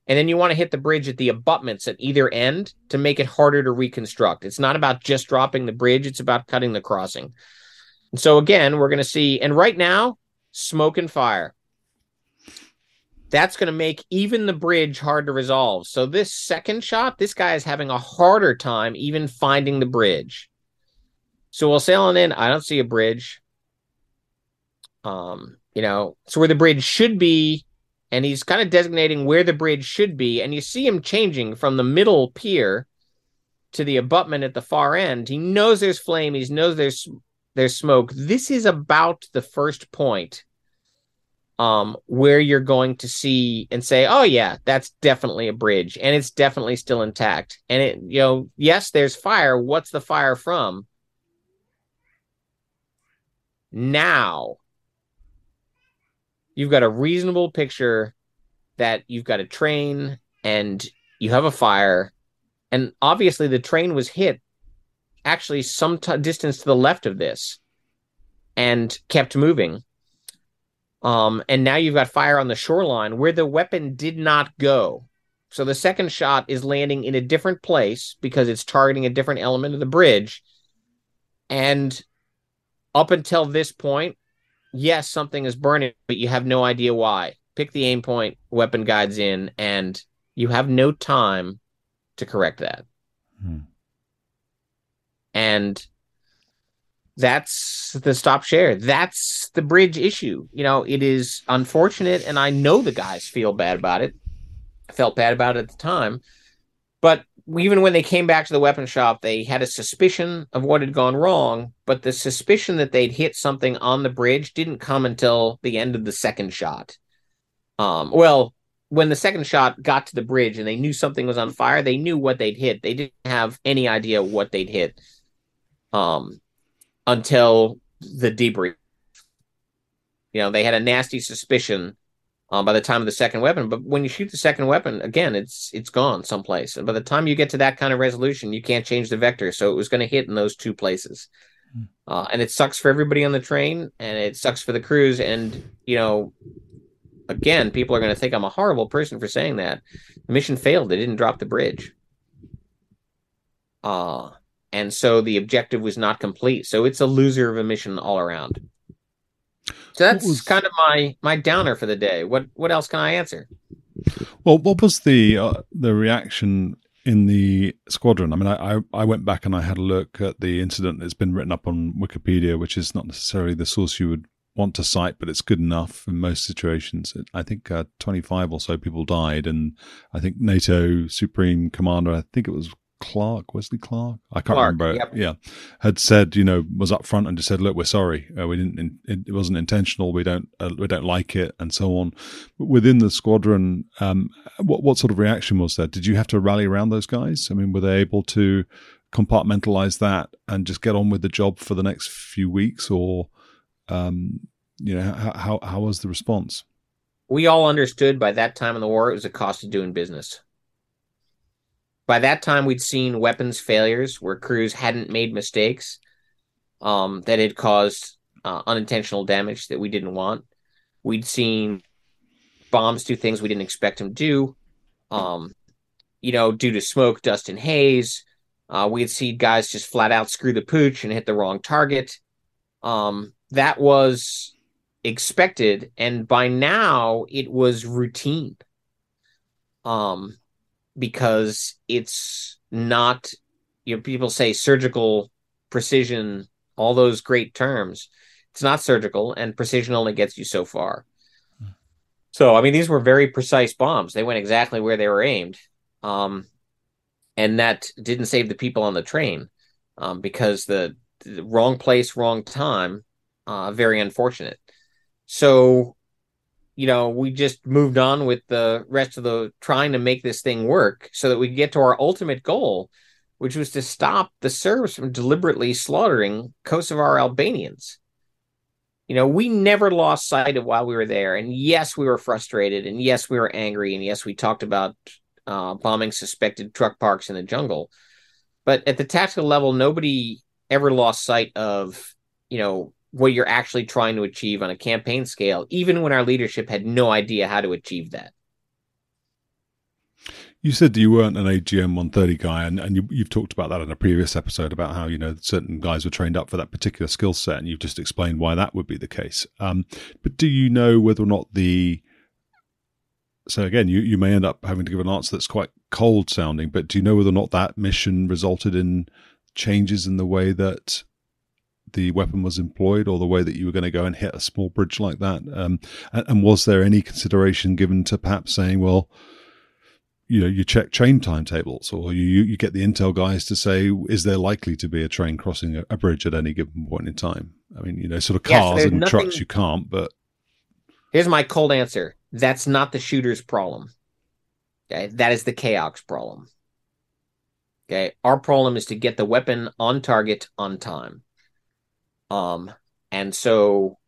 Speaker 2: And then you want to hit the bridge at the abutments at either end to make it harder to reconstruct. It's not about just dropping the bridge, it's about cutting the crossing. And so again, we're going to see, and right now, smoke and fire that's going to make even the bridge hard to resolve. So this second shot, this guy is having a harder time even finding the bridge. So sailing in, I don't see a bridge. Um, you know, so where the bridge should be, and he's kind of designating where the bridge should be, and you see him changing from the middle pier to the abutment at the far end. He knows there's flame. He knows there's there's smoke. This is about the first point um, where you're going to see and say, oh, yeah, that's definitely a bridge and it's definitely still intact. And it, you know, yes, there's fire. What's the fire from? Now, you've got a reasonable picture that you've got a train and you have a fire. And obviously, the train was hit actually some t- distance to the left of this and kept moving um, and now you've got fire on the shoreline where the weapon did not go. So the second shot is landing in a different place because it's targeting a different element of the bridge. And up until this point, yes, something is burning, but you have no idea why. Pick the aim point, weapon guides in, and you have no time to correct that.
Speaker 1: Hmm.
Speaker 2: And that's the stop share. That's the bridge issue. You know, it is unfortunate, and I know the guys feel bad about it. I felt bad about it at the time. But even when they came back to the weapon shop, they had a suspicion of what had gone wrong, but the suspicion that they'd hit something on the bridge didn't come until the end of the second shot. Um, well, when the second shot got to the bridge and they knew something was on fire, they knew what they'd hit. They didn't have any idea what they'd hit. Um, until the debrief. You know, they had a nasty suspicion um, by the time of the second weapon. But when you shoot the second weapon, again, it's it's gone someplace. And by the time you get to that kind of resolution, you can't change the vector. So it was going to hit in those two places. Hmm. Uh, and it sucks for everybody on the train, and it sucks for the crews. And you know, again, people are going to think I'm a horrible person for saying that. The mission failed; they didn't drop the bridge. Uh and so the objective was not complete. So it's a loser of a mission all around. So that's was... kind of my my downer for the day. What what else can I answer?
Speaker 1: Well, what was the uh, the reaction in the squadron? I mean, I, I, I went back and I had a look at the incident that's been written up on Wikipedia, which is not necessarily the source you would want to cite, but it's good enough in most situations. I think uh, 25 or so people died, and I think NATO Supreme Commander, I think it was Clark, Wesley Clark, I can't Clark, remember. Yep. Yeah, had said, you know, was up front and just said, "Look, we're sorry. Uh, we didn't. It, it, wasn't intentional. We don't. Uh, we don't like it, and so on." But within the squadron, um, what what sort of reaction was there? Did you have to rally around those guys? I mean, were they able to compartmentalize that and just get on with the job for the next few weeks, or, um, you know, how how, how was the response?
Speaker 2: We all understood by that time in the war it was a cost of doing business by that time we'd seen weapons failures where crews hadn't made mistakes um, that had caused uh, unintentional damage that we didn't want. We'd seen bombs do things we didn't expect them to do. Um, you know, due to smoke, dust, and haze. Uh, we had seen guys just flat out screw the pooch and hit the wrong target. Um, that was expected, and by now it was routine. Um, because it's not you know people say surgical precision all those great terms. It's not surgical and precision only gets you so far. So i mean these were very precise bombs. They went exactly where they were aimed um, and that didn't save the people on the train um, because the, the, wrong place wrong time uh, very unfortunate. So you know, we just moved on with the rest of the trying to make this thing work so that we get to our ultimate goal, which was to stop the Serbs from deliberately slaughtering Kosovar Albanians. You know, we never lost sight of while we were there. And yes, we were frustrated. And yes, we were angry. And yes, we talked about uh, bombing suspected truck parks in the jungle. But at the tactical level, nobody ever lost sight of, you know, what you're actually trying to achieve on a campaign scale, even when our leadership had no idea how to achieve that.
Speaker 1: You said you weren't an AGM 130 guy, and, and you, have talked about that in a previous episode about how you know certain guys were trained up for that particular skill set, and you've just explained why that would be the case. Um, but do you know whether or not the so again, you, you may end up having to give an answer that's quite cold sounding, but do you know whether or not that mission resulted in changes in the way that the weapon was employed or the way that you were going to go and hit a small bridge like that? Um, and, and, was there any consideration given to perhaps saying, well, you know, you check train timetables or you, you get the intel guys to say, is there likely to be a train crossing a, a bridge at any given point in time? I mean, you know, sort of cars yes, and nothing... trucks, you can't, but.
Speaker 2: Here's my cold answer. That's not the shooter's problem. Okay. That is the CAOC problem. Okay. Our problem is to get the weapon on target on time. Um, and so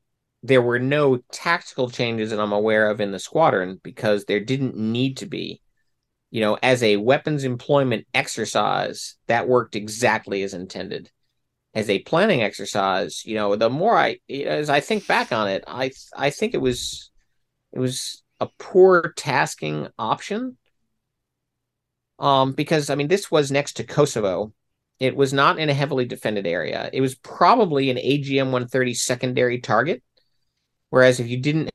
Speaker 2: there were no tactical changes that I'm aware of in the squadron because there didn't need to be. You know, as a weapons employment exercise, that worked exactly as intended. As a planning exercise, you know, the more I as I think back on it, I I think it was it was a poor tasking option. Um, because I mean, this was next to Kosovo, it was not in a heavily defended area. It was probably an AGM 130 secondary target. Whereas if you didn't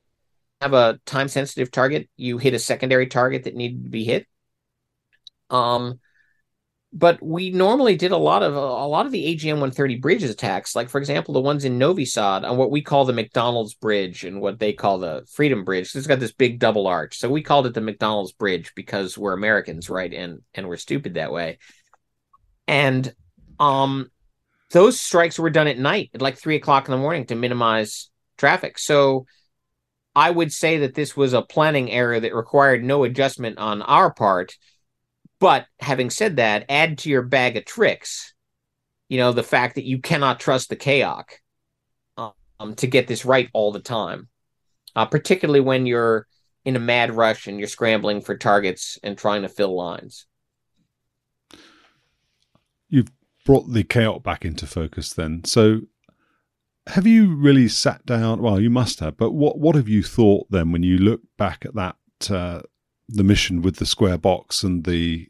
Speaker 2: have a time sensitive target, you hit a secondary target that needed to be hit. Um, but we normally did a lot of a lot of the AGM 130 bridges attacks, like for example the ones in Novi Sad on what we call the McDonald's Bridge and what they call the Freedom Bridge. It's got this big double arch, so we called it the McDonald's Bridge because we're Americans, right? And and we're stupid that way. And um, those strikes were done at night at like three o'clock in the morning to minimize traffic. So I would say that this was a planning error that required no adjustment on our part but having said that, add to your bag of tricks, you know, the fact that you cannot trust the CAOC um, to get this right all the time, uh, particularly when you're in a mad rush and you're scrambling for targets and trying to fill lines.
Speaker 1: You've brought the CAOC back into focus then. So have you really sat down? Well, you must have, but what, what have you thought then when you look back at that, uh, the mission with the square box and the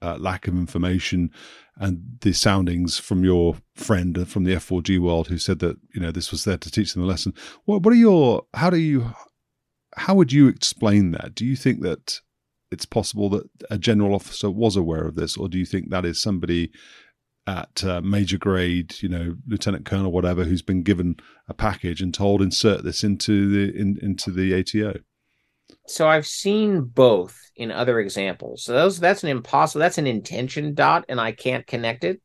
Speaker 1: uh, lack of information and the soundings from your friend from the F4G world who said that you know this was there to teach them a lesson. What what are your how do you how would you explain that? Do you think that it's possible that a general officer was aware of this, or do you think that is somebody at uh, major grade, you know, lieutenant colonel, whatever, who's been given a package and told insert this into the in, into the ATO?
Speaker 2: So I've seen both in other examples. So those that's an impossible that's an intention dot and I can't connect it.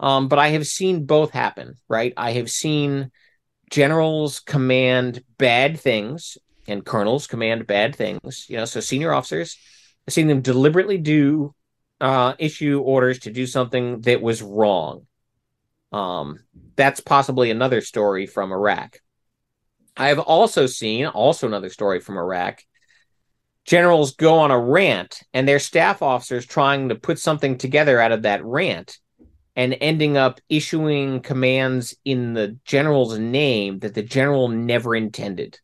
Speaker 2: Um, but I have seen both happen, right? I have seen generals command bad things and colonels command bad things, you know, so senior officers, I've seen them deliberately do uh issue orders to do something that was wrong. Um, that's possibly another story from Iraq. I have also seen, also another story from Iraq, generals go on a rant and their staff officers trying to put something together out of that rant and ending up issuing commands in the general's name that the general never intended.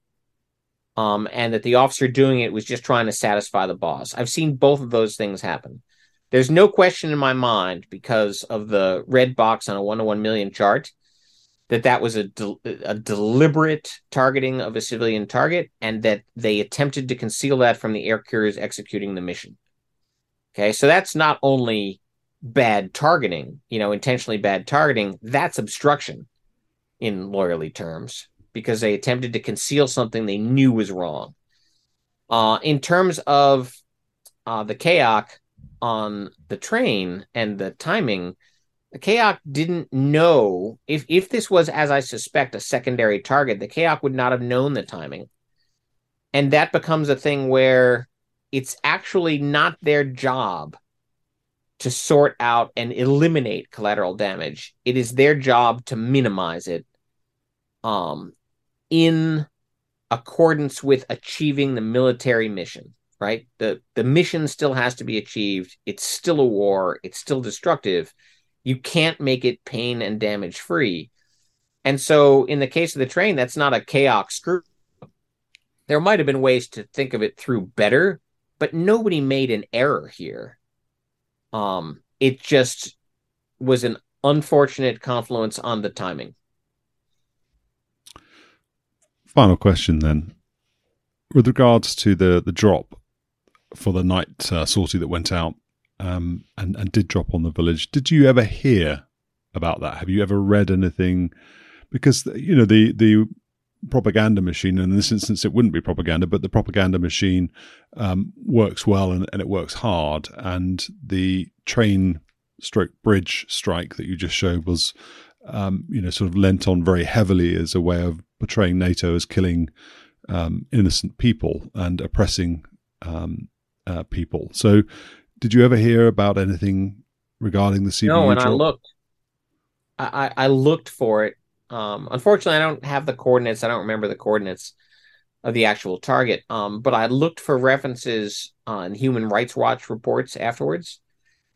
Speaker 2: Um, and that the officer doing it was just trying to satisfy the boss. I've seen both of those things happen. There's no question in my mind because of the red box on a one to one million chart that that was a, de- a deliberate targeting of a civilian target and that they attempted to conceal that from the air carriers executing the mission. Okay, so that's not only bad targeting, you know, intentionally bad targeting, that's obstruction in lawyerly terms because they attempted to conceal something they knew was wrong. Uh, in terms of uh, the CAOC on the train and the timing, the CAOC didn't know if if this was, as I suspect, a secondary target. The CAOC would not have known the timing, and that becomes a thing where it's actually not their job to sort out and eliminate collateral damage. It is their job to minimize it, um, in accordance with achieving the military mission. Right the the mission still has to be achieved. It's still a war. It's still destructive you can't make it pain and damage free. And so, in the case of the train, that's not a CAOC screw. There might have been ways to think of it through better, but nobody made an error here. Um, it just was an unfortunate confluence on the timing.
Speaker 1: Final question then, with regards to the the drop for the night uh, sortie that went out um, and, and did drop on the village. Did you ever hear about that? Have you ever read anything? Because you know the the propaganda machine, and in this instance, it wouldn't be propaganda, but the propaganda machine um, works well and, and it works hard. And the train stroke bridge strike that you just showed was, um, you know, sort of lent on very heavily as a way of portraying NATO as killing um, innocent people and oppressing um, uh, people. So did you ever hear about anything regarding the CBU?
Speaker 2: No, and I looked. I, I looked for it. Um, unfortunately, I don't have the coordinates. I don't remember the coordinates of the actual target. Um, but I looked for references on Human Rights Watch reports afterwards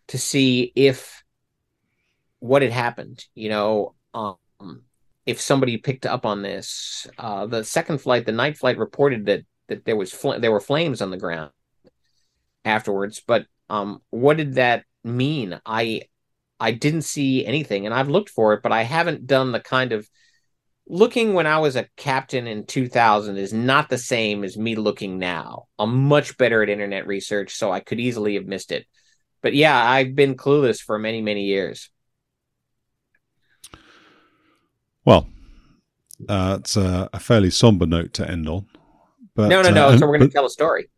Speaker 2: to see if what had happened. You know, um, if somebody picked up on this. Uh, the second flight, the night flight, reported that that there was fl- there were flames on the ground afterwards, but um, what did that mean? I I didn't see anything, and I've looked for it, but I haven't done the kind of looking when I was a captain in 2000 is not the same as me looking now. I'm much better at internet research, so I could easily have missed it. but yeah, I've been clueless for many, many years.
Speaker 1: Well, uh, it's a, a, fairly somber note to end on. But,
Speaker 2: no, no, no. Uh, so we're going to tell a story.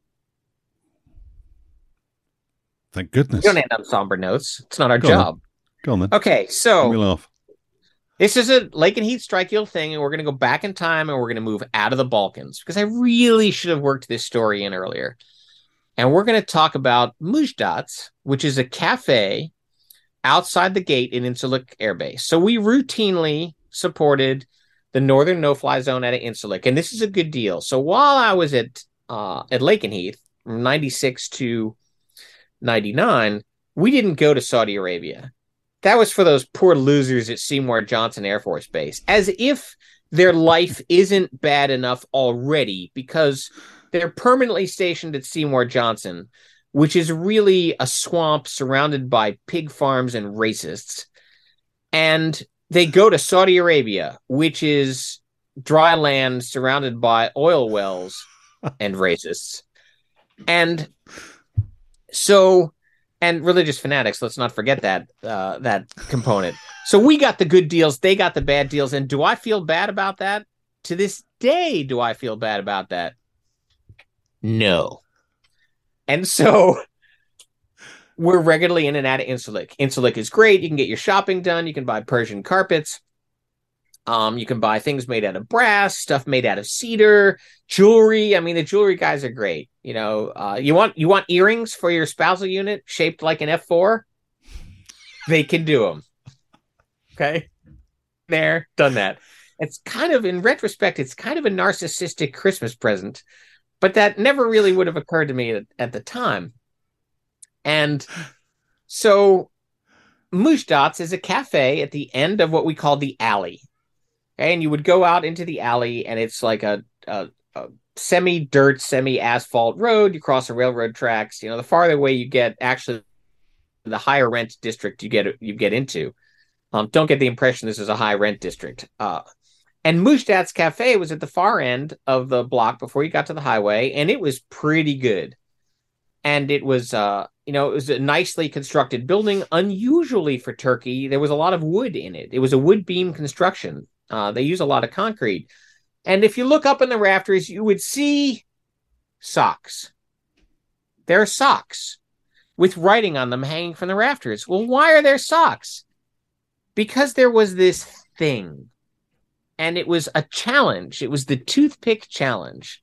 Speaker 1: Thank goodness.
Speaker 2: We don't end on somber notes. It's not our Go job.
Speaker 1: On. Go on then.
Speaker 2: Okay, so. This is a Lakenheath Strike Eagle thing, and we're going to go back in time and we're going to move out of the Balkans because I really should have worked this story in earlier. And we're going to talk about Mujdat, which is a cafe outside the gate in Incirlik Air Base. So we routinely supported the northern no-fly zone at Incirlik, and this is a good deal. So while I was at uh, at Lakenheath from '96 to '99, we didn't go to Saudi Arabia that was for those poor losers at Seymour Johnson Air Force Base, as if their life isn't bad enough already because they're permanently stationed at Seymour Johnson, which is really a swamp surrounded by pig farms and racists. And they go to Saudi Arabia, which is dry land surrounded by oil wells and racists. And so and religious fanatics. Let's not forget that uh, that component. So we got the good deals, they got the bad deals, and do I feel bad about that? To this day, do I feel bad about that? No. And so we're regularly in and out of Incirlik. Incirlik is great. You can get your shopping done. You can buy Persian carpets. Um, you can buy things made out of brass, stuff made out of cedar, jewelry. I mean, the jewelry guys are great. You know, uh, you want you want earrings for your spousal unit shaped like an F four. They can do them. Okay, there, done that. It's kind of, in retrospect, it's kind of a narcissistic Christmas present, but that never really would have occurred to me at, at the time. And so, Mujdat's is a cafe at the end of what we call the alley. And you would go out into the alley and it's like a, a, a semi dirt semi asphalt road. You cross the railroad tracks. You know the farther away you get actually the higher rent district you get you get into. Um, don't get the impression this is a high rent district. Uh, and Mujdat's Cafe was at the far end of the block before you got to the highway, and it was pretty good. And it was, uh, you know, it was a nicely constructed building, unusually for Turkey. There was a lot of wood in it. It was a wood beam construction, uh, they use a lot of concrete. And if you look up in the rafters, you would see socks. There are socks with writing on them hanging from the rafters. Well, why are there socks? Because there was this thing, and it was a challenge. It was the toothpick challenge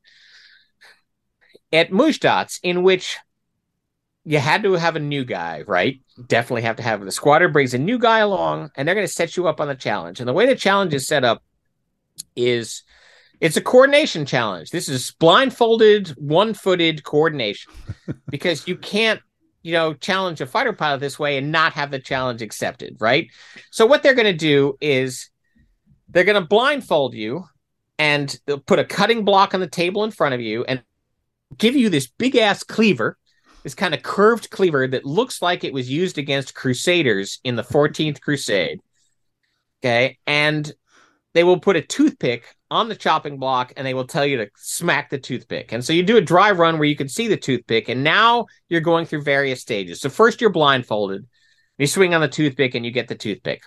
Speaker 2: at Mujdat's, in which you had to have a new guy, right? Definitely have to have the squatter brings a new guy along, and they're going to set you up on the challenge. And the way the challenge is set up is it's a coordination challenge. This is blindfolded, one-footed coordination because you can't, you know, challenge a fighter pilot this way and not have the challenge accepted, right? So what they're going to do is they're going to blindfold you and they'll put a cutting block on the table in front of you and give you this big ass cleaver this kind of curved cleaver that looks like it was used against crusaders in the 14th crusade. Okay and they will put a toothpick on the chopping block and they will tell you to smack the toothpick. And so you do a dry run where you can see the toothpick and now you're going through various stages. So first you're blindfolded you swing on the toothpick and you get the toothpick.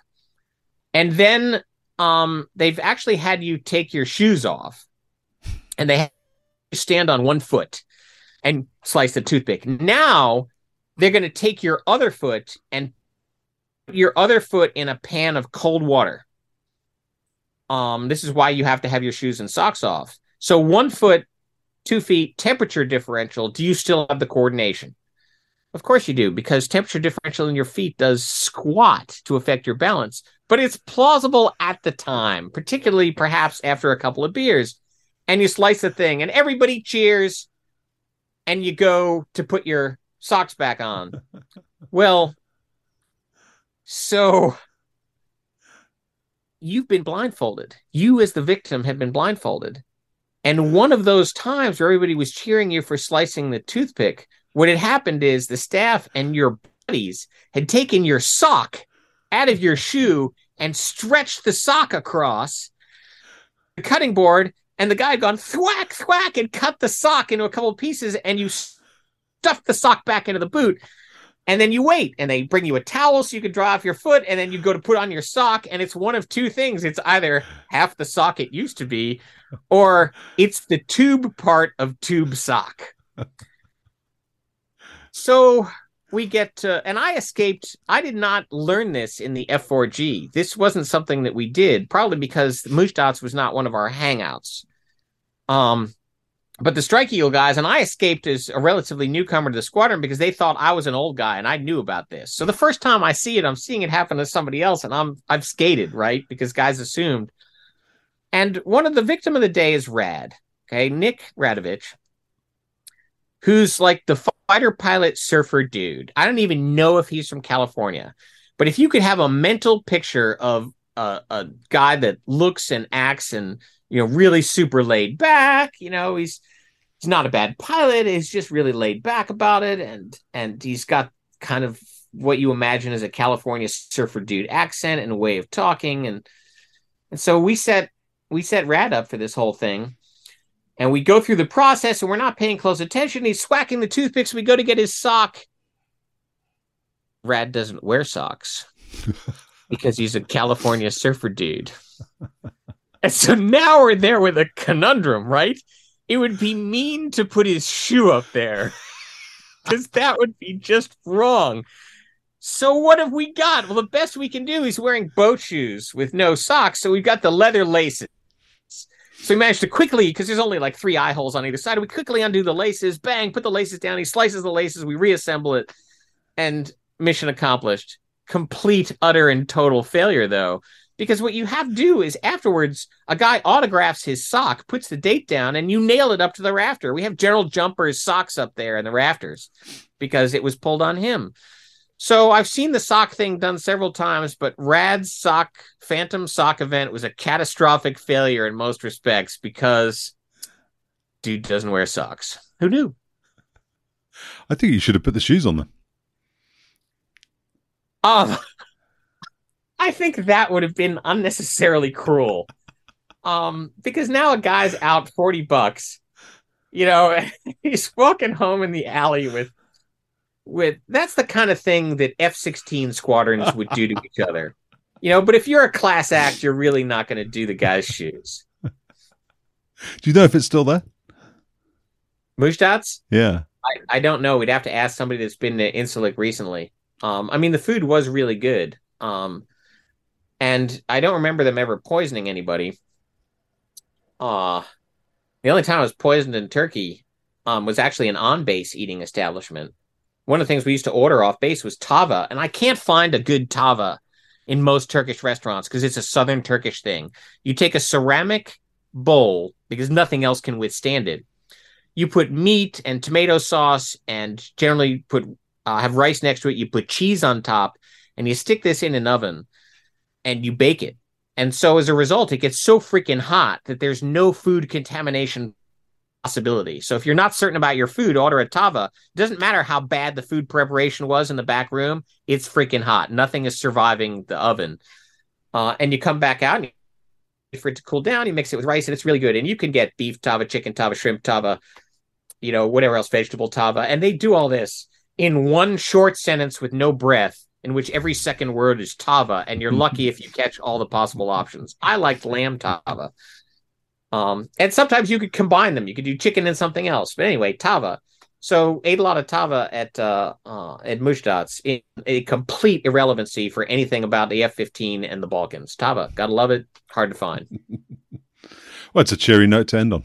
Speaker 2: And then um they've actually had you take your shoes off and they stand on one foot and slice the toothpick. Now they're going to take your other foot and your other foot in a pan of cold water. Um, this is why you have to have your shoes and socks off. So one foot, two feet, temperature differential. Do you still have the coordination? Of course you do, because temperature differential in your feet does squat to affect your balance. But it's plausible at the time, particularly perhaps after a couple of beers. And you slice the thing, and everybody cheers and you go to put your socks back on. well, so you've been blindfolded. You, as the victim, have been blindfolded. And one of those times where everybody was cheering you for slicing the toothpick, what had happened is the staff and your buddies had taken your sock out of your shoe and stretched the sock across the cutting board and the guy had gone thwack thwack and cut the sock into a couple of pieces and you stuffed the sock back into the boot. And then you wait and they bring you a towel so you can dry off your foot and then you go to put on your sock and it's one of two things. It's either half the sock it used to be or it's the tube part of tube sock. So we get to and i escaped i did not learn this in the f4g this wasn't something that we did probably because Mujdat's was not one of our hangouts. Um but the strike eagle guys and i escaped as a relatively newcomer to the squadron because they thought i was an old guy and i knew about this. So the first time i see it i'm seeing it happen to somebody else and i'm i've skated right? Because guys assumed. And one of the victim of the day is rad okay? Nick radovich who's like the fighter pilot surfer dude i don't even know if he's from california but if you could have a mental picture of a, a guy that looks and acts and you know, really super laid back. You know, he's he's not a bad pilot. He's just really laid back about it, and and he's got kind of what you imagine as a California surfer dude accent and way of talking, and and so we set we set Rad up for this whole thing. And we go through the process and we're not paying close attention. He's swacking the toothpicks. We go to get his sock. Rad doesn't wear socks because he's a California surfer dude. And so now we're there with a conundrum, right? It would be mean to put his shoe up there because that would be just wrong. So what have we got? Well, the best we can do is wearing boat shoes with no socks. So we've got the leather laces. So we managed to quickly, because there's only like three eye holes on either side, we quickly undo the laces, bang, put the laces down. He slices the laces, we reassemble it, and mission accomplished. Complete, utter, and total failure, though, because what you have to do is afterwards a guy autographs his sock puts the date down and you nail it up to the rafter we have general jumper's socks up there in the rafters because it was pulled on him so i've seen the sock thing done several times but rad's sock phantom sock event was a catastrophic failure in most respects because dude doesn't wear socks who knew
Speaker 1: i think you should have put the shoes on them
Speaker 2: um I think that would have been unnecessarily cruel. Um, because now a guy's out 40 bucks. You know, he's walking home in the alley with with that's the kind of thing that F-16 squadrons would do to each other. You know, but if you're a class act, you're really not going to do the guy's shoes.
Speaker 1: Do you know if it's still there?
Speaker 2: Mujdat's?
Speaker 1: Yeah.
Speaker 2: I, I don't know. We'd have to ask somebody that's been to Incirlik recently. Um, I mean, the food was really good. Um, and I don't remember them ever poisoning anybody. Uh the only time I was poisoned in Turkey um, was actually an on base eating establishment. One of the things we used to order off base was tava, and I can't find a good tava in most Turkish restaurants because it's a southern Turkish thing. You take a ceramic bowl because nothing else can withstand it. You put meat and tomato sauce, and generally put uh, have rice next to it. You put cheese on top, and you stick this in an oven and you bake it. And so as a result, it gets so freaking hot that there's no food contamination possibility. So if you're not certain about your food, order a tava. It doesn't matter how bad the food preparation was in the back room, it's freaking hot. Nothing is surviving the oven. Uh, and you come back out and you, for it to cool down, you mix it with rice, and it's really good. And you can get beef tava, chicken tava, shrimp tava, you know, whatever else, vegetable tava. And they do all this in one short sentence with no breath in which every second word is tava, and you're lucky if you catch all the possible options. I liked lamb tava. Um, and sometimes you could combine them. You could do chicken and something else. But anyway, tava. So ate a lot of tava at uh, uh, at Mujdat's in a complete irrelevancy for anything about the F-15 and the Balkans. Tava, gotta love it. Hard to find.
Speaker 1: well, it's a cheery note to end on.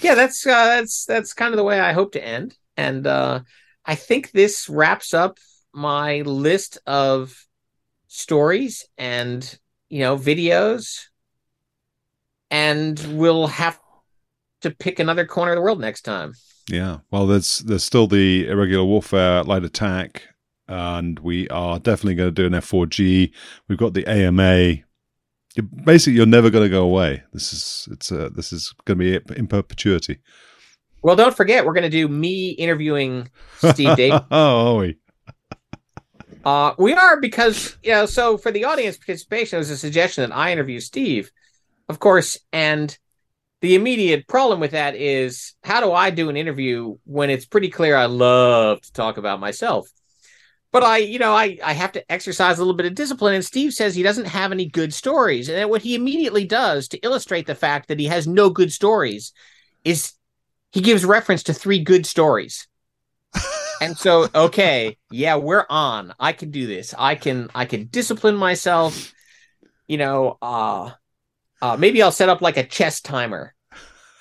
Speaker 2: Yeah, that's uh, that's that's kind of the way I hope to end. And uh, I think this wraps up my list of stories and you know videos and we'll have to pick another corner of the world next time.
Speaker 1: Yeah. Well there's there's still the irregular warfare light attack and we are definitely going to do an f4g we've got the ama basically you're never going to go away. This is it's a this is going to be in perpetuity.
Speaker 2: Well don't forget we're going to do me interviewing steve Dave.
Speaker 1: oh we?
Speaker 2: Uh, we are because you know. So for the audience participation, it was a suggestion that I interview Steve, of course. And the immediate problem with that is how do I do an interview when it's pretty clear I love to talk about myself? but I, you know, I I have to exercise a little bit of discipline. And Steve says he doesn't have any good stories, and then what he immediately does to illustrate the fact that he has no good stories is he gives reference to three good stories. and so, okay, yeah, we're on. I can do this. I can I can discipline myself. You know, uh, uh maybe I'll set up like a chess timer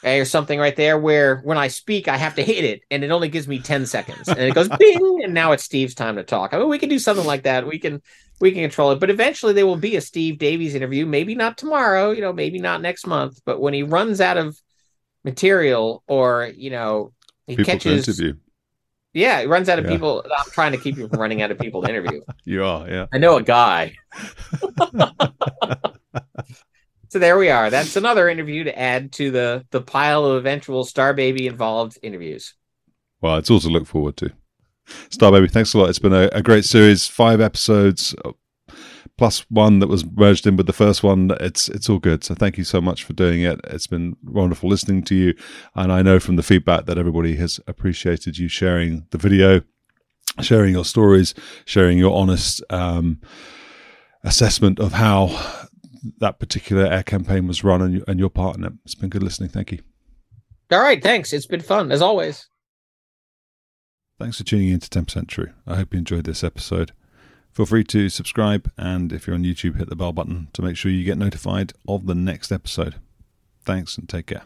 Speaker 2: okay, or something right there where when I speak, I have to hit it and it only gives me 10 seconds and it goes bing and now it's Steve's time to talk. I mean, we can do something like that. We can we can control it, but eventually there will be a Steve Davies interview. Maybe not tomorrow, you know, maybe not next month, but when he runs out of material or, you know, he
Speaker 1: People
Speaker 2: catches
Speaker 1: interview.
Speaker 2: yeah, he runs out of
Speaker 1: Yeah.
Speaker 2: people. I'm trying to keep you from running out of people to interview.
Speaker 1: You are, yeah.
Speaker 2: I know a guy. so there we are. That's another interview to add to the the pile of eventual Star Baby involved interviews.
Speaker 1: Well, it's all to look forward to. Star Baby, thanks a lot. It's been a, a great series, five episodes uh, plus one that was merged in with the first one. It's it's all good. So thank you so much for doing it. It's been wonderful listening to you, and I know from the feedback that everybody has appreciated you sharing the video, sharing your stories, sharing your honest um, assessment of how that particular air campaign was run and, you- and your part in it. It's been good listening. Thank you.
Speaker 2: All right, thanks. It's been fun as always.
Speaker 1: Thanks for tuning in to 10% True. I hope you enjoyed this episode. Feel free to subscribe, and if you're on YouTube, hit the bell button to make sure you get notified of the next episode. Thanks and take care.